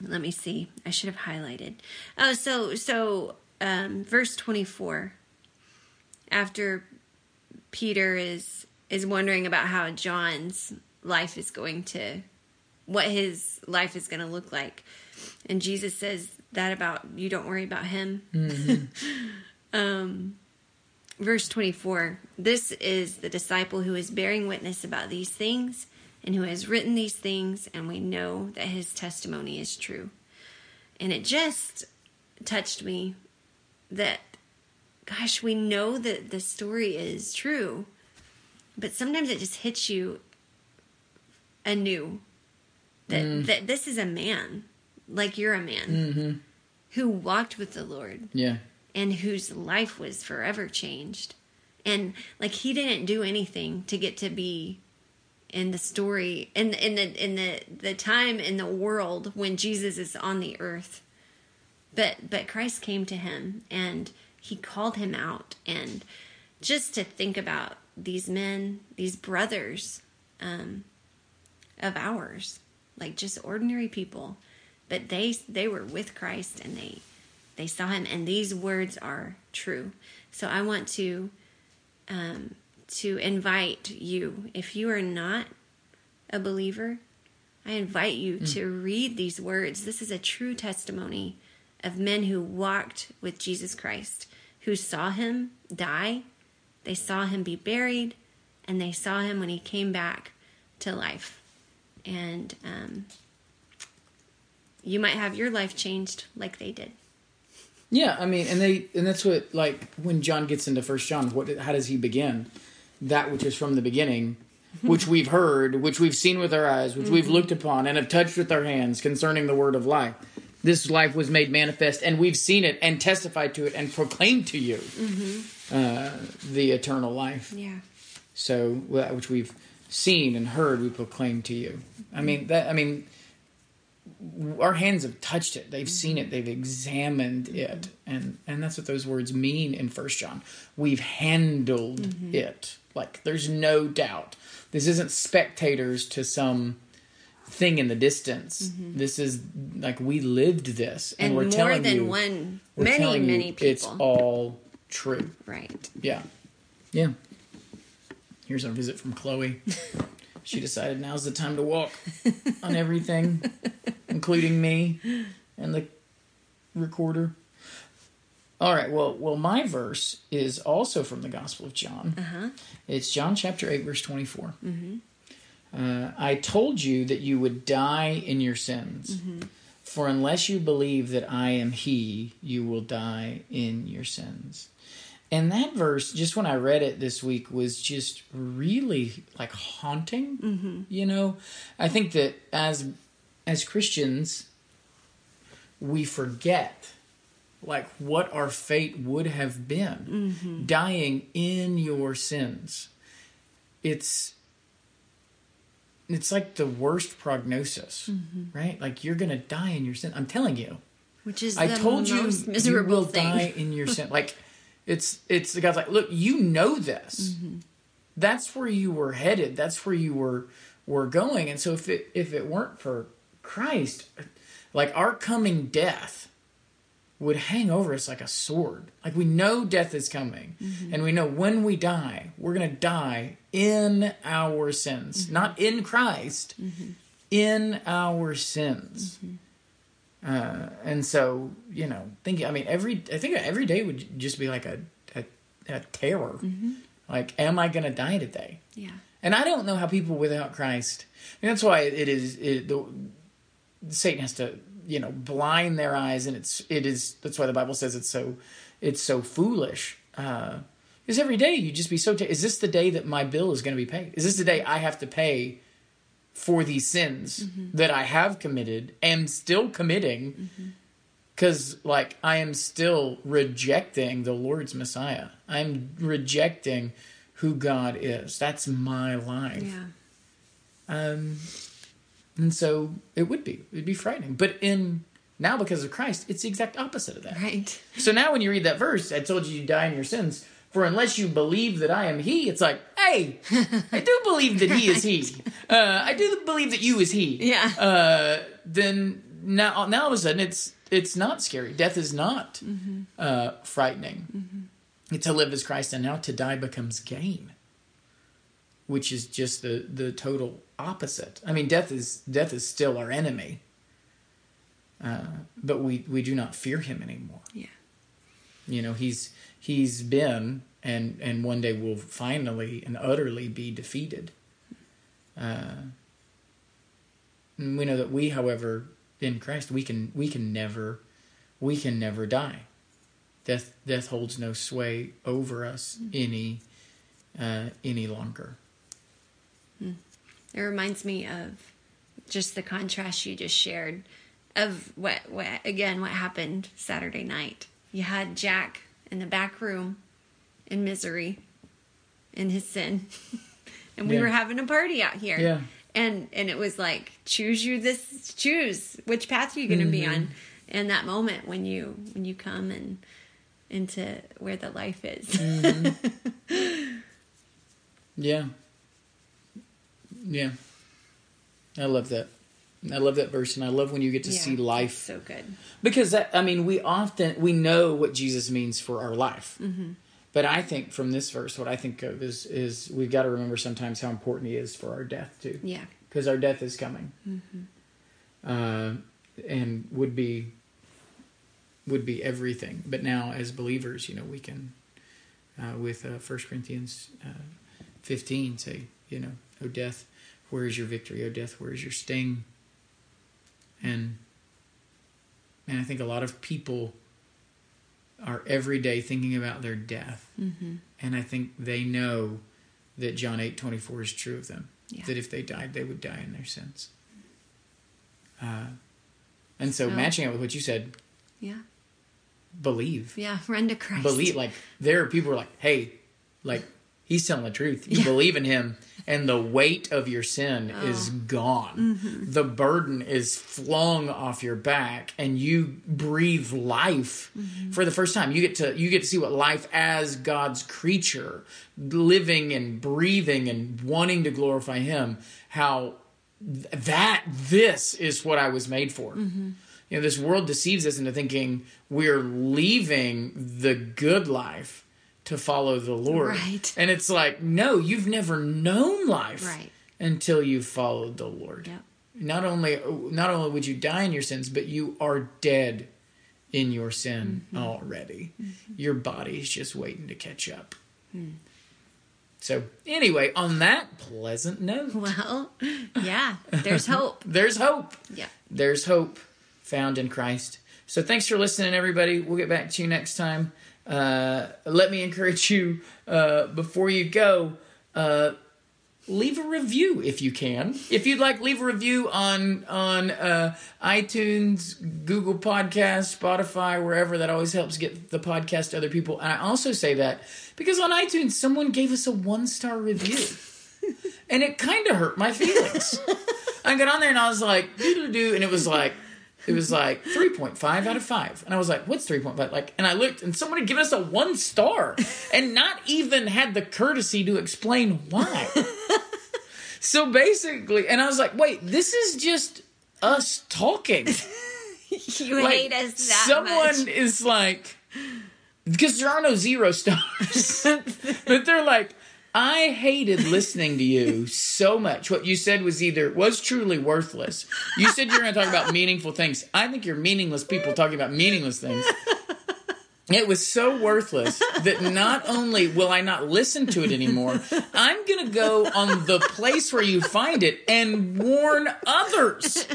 Speaker 2: let me see. I should have highlighted. Oh, so so um verse 24 after Peter is is wondering about how John's life is going to what his life is going to look like. And Jesus says that about you don't worry about him.
Speaker 1: Mm-hmm.
Speaker 2: um, verse 24 This is the disciple who is bearing witness about these things and who has written these things, and we know that his testimony is true. And it just touched me that, gosh, we know that the story is true, but sometimes it just hits you anew that, that this is a man, like you're a man,
Speaker 1: Mm-hmm.
Speaker 2: who walked with the Lord
Speaker 1: Yeah.
Speaker 2: and whose life was forever changed. And like he didn't do anything to get to be in the story in in the in the the time in the world when Jesus is on the earth. But but Christ came to him and he called him out. And just to think about these men, these brothers um of ours, like just ordinary people, but they they were with Christ and they they saw him. And these words are true. So i want to um, to invite you. If you are not a believer i invite you to read these words. This is a true testimony of men who walked with jesus christ who saw him die they saw him be buried and they saw him when he came back to life. And um, you might have your life changed like they did.
Speaker 1: Yeah, I mean, and they and that's what like when John gets into First John, what how does he begin? That which is from the beginning, which we've heard, which we've seen with our eyes, which we've mm-hmm. looked upon and have touched with our hands concerning the word of life. This life was made manifest, and we've seen it and testified to it and proclaimed to you mm-hmm. uh, the eternal life.
Speaker 2: yeah
Speaker 1: So that which we've seen and heard, we proclaim to you. I mean that. I mean, our hands have touched it. They've seen it. They've examined mm-hmm. it, and and that's what those words mean in First John. We've handled it. Like there's no doubt. This isn't spectators to some thing in the distance. Mm-hmm. This is like we lived this, and,
Speaker 2: and
Speaker 1: we're
Speaker 2: more
Speaker 1: telling
Speaker 2: than
Speaker 1: you,
Speaker 2: one many many people It's
Speaker 1: all true.
Speaker 2: right
Speaker 1: Yeah. Yeah. Here's our visit from Chloe. she decided now's the time to walk on everything, including me and the recorder. All right. Well, well, my verse is also from the Gospel of John.
Speaker 2: uh-huh
Speaker 1: It's John chapter eight, verse twenty-four. Uh, I told you that you would die in your sins, for unless you believe that I am He, you will die in your sins. And that verse, just when I read it this week, was just really like haunting. You know, I think that as as Christians, we forget like what our fate would have been mm-hmm. dying in your sins. It's it's like the worst prognosis mm-hmm. right? Like you're gonna die in your sin. I'm telling you.
Speaker 2: Which is
Speaker 1: i
Speaker 2: the
Speaker 1: told you
Speaker 2: most
Speaker 1: you
Speaker 2: miserable
Speaker 1: will
Speaker 2: thing.
Speaker 1: die in your sin. Like it's it's the god's like look you know this. Mm-hmm. That's where you were headed. That's where you were were going. And so if it if it weren't for christ like our coming death would hang over us like a sword. Like we know death is coming, mm-hmm. and we know when we die, we're going to die in our sins, mm-hmm. not in Christ, mm-hmm. in our sins. Uh, and so, you know, thinking, I mean, every I think every day would just be like a a, a terror. Like, am I going to die today?
Speaker 2: yeah
Speaker 1: And I don't know how people without Christ. That's why it is it, the Satan has to you know blind their eyes, and it's it is that's why the Bible says it's so it's so foolish. Uh, because every day you just be so. T- is this the day that my bill is going to be paid? Is this the day I have to pay for these sins that I have committed, am still committing? Because like I am still rejecting the Lord's Messiah. I'm rejecting who God is. That's my life.
Speaker 2: yeah
Speaker 1: Um, and so it would be. It'd be frightening. But in now because of Christ, it's the exact opposite of that.
Speaker 2: right
Speaker 1: So now when you read that verse, I told you you die in your sins. For unless you believe that I am He, it's like, hey, I do believe that He is He. Uh, I do believe that you is He.
Speaker 2: Yeah.
Speaker 1: Uh, then now, now all of a sudden, it's it's not scary. Death is not uh, frightening. To live as Christ, and now to die becomes gain, which is just the the total opposite. I mean, death is death is still our enemy. Uh, but we we do not fear him anymore.
Speaker 2: Yeah.
Speaker 1: You know, he's he's been and and one day will finally and utterly be defeated. Uh, and we know that we, however, in Christ, we can we can never we can never die. Death death holds no sway over us any uh, any longer.
Speaker 2: It reminds me of just the contrast you just shared of what, what again what happened Saturday night. You had Jack in the back room in misery in his sin. and we
Speaker 1: Yeah.
Speaker 2: were having a party out here.
Speaker 1: Yeah.
Speaker 2: And and it was like choose you this choose which path you're you going to be
Speaker 1: Mm-hmm.
Speaker 2: on in that moment when you when you come and into where the life is.
Speaker 1: Mm-hmm. Yeah. Yeah. I love that. I love that verse, and I love when you get to
Speaker 2: Yeah,
Speaker 1: see life
Speaker 2: So good.
Speaker 1: because that I mean we often we know what Jesus means for our life,
Speaker 2: Mm-hmm.
Speaker 1: but I think from this verse, what I think of is is we've got to remember sometimes how important He is for our death too,
Speaker 2: Yeah.
Speaker 1: because our death is coming, uh, and would be would be everything. But now, as believers, you know, we can uh, with uh, First Corinthians uh, fifteen say, you know, oh death, where is your victory? O death, where is your sting? And and I think a lot of people are every day thinking about their death,
Speaker 2: Mm-hmm.
Speaker 1: and I think they know that John eight twenty four is true of them.
Speaker 2: Yeah.
Speaker 1: That if they died, they would die in their sins. Uh, and so,
Speaker 2: So-
Speaker 1: matching it with what you said,
Speaker 2: Yeah.
Speaker 1: believe,
Speaker 2: Yeah. Run to Christ.
Speaker 1: believe. Like there are people who are like, hey, like he's telling the truth. You
Speaker 2: Yeah.
Speaker 1: believe in him, and the weight of your sin is
Speaker 2: Oh.
Speaker 1: gone.
Speaker 2: Mm-hmm.
Speaker 1: The burden is flung off your back, and you breathe life
Speaker 2: Mm-hmm.
Speaker 1: for the first time. You get to you get to see what life as God's creature, living and breathing and wanting to glorify Him. How th- that this is what I was made for.
Speaker 2: Mm-hmm.
Speaker 1: You know, this world deceives us into thinking we're leaving the good life to follow the Lord.
Speaker 2: Right.
Speaker 1: And it's like, no, you've never known life
Speaker 2: Right.
Speaker 1: until you've followed the Lord.
Speaker 2: Yep.
Speaker 1: Not only not only would you die in your sins, but you are dead in your sin
Speaker 2: Mm-hmm.
Speaker 1: already. Your body's just waiting to catch up.
Speaker 2: Hmm.
Speaker 1: So anyway, on that pleasant note,
Speaker 2: Well, yeah. There's hope.
Speaker 1: there's hope.
Speaker 2: Yeah.
Speaker 1: There's hope found in Christ. So thanks for listening, everybody. We'll get back to you next time. Uh, let me encourage you uh, before you go. Uh, leave a review if you can. If you'd like, leave a review on on uh, iTunes, Google Podcast, Spotify, wherever. That always helps get the podcast to other people. And I also say that because on iTunes, someone gave us a one star review, and it kind of hurt my feelings. I got on there and I was like, doo doo, and it was like. It was like 3.5 out of 5. And I was like, what's 3.5? Like, and I looked and someone had given us a one star and not even had the courtesy to explain why. so basically, and I was like, wait, this is just us talking.
Speaker 2: You
Speaker 1: Like,
Speaker 2: hate us that
Speaker 1: someone
Speaker 2: much.
Speaker 1: is like, because there are no zero stars, but they're like, I hated listening to you so much. What you said was either was truly worthless. You said you're going to talk about meaningful things. I think you're meaningless people talking about meaningless things. It was so worthless that not only will I not listen to it anymore, I'm going to go on the place where you find it and warn others.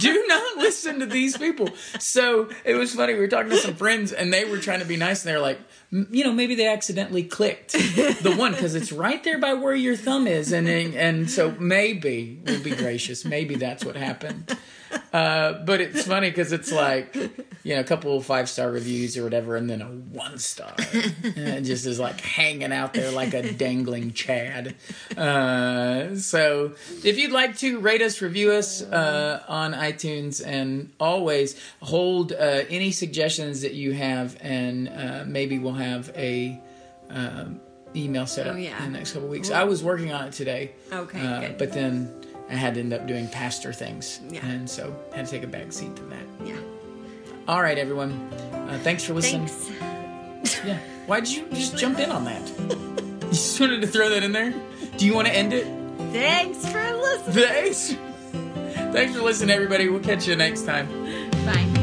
Speaker 1: Do not listen to these people. So it was funny. We were talking to some friends and they were trying to be nice and they're like, you know, maybe they accidentally clicked the one because it's right there by where your thumb is. And, and so maybe we'll be gracious. Maybe that's what happened. Uh, but it's funny because it's like, you know, a couple five star reviews or whatever, and then a one star. and it just is like hanging out there like a dangling Chad. Uh, so if you'd like to rate us, review us uh, on iTunes, and always hold uh, any suggestions that you have, and uh, maybe we'll have a. Um, email set
Speaker 2: Oh,
Speaker 1: up
Speaker 2: yeah.
Speaker 1: in the next couple weeks. I was working on it today.
Speaker 2: Okay,
Speaker 1: uh, but then I had to end up doing pastor things,
Speaker 2: Yeah.
Speaker 1: and so had to take a back seat to that.
Speaker 2: Yeah.
Speaker 1: All right, everyone. Uh, thanks for listening.
Speaker 2: Thanks.
Speaker 1: Yeah. Why did you just jump in on that? You just wanted to throw that in there? Do you want to end it?
Speaker 2: Thanks for listening.
Speaker 1: Thanks. Thanks for listening, everybody. We'll catch you next time.
Speaker 2: Bye.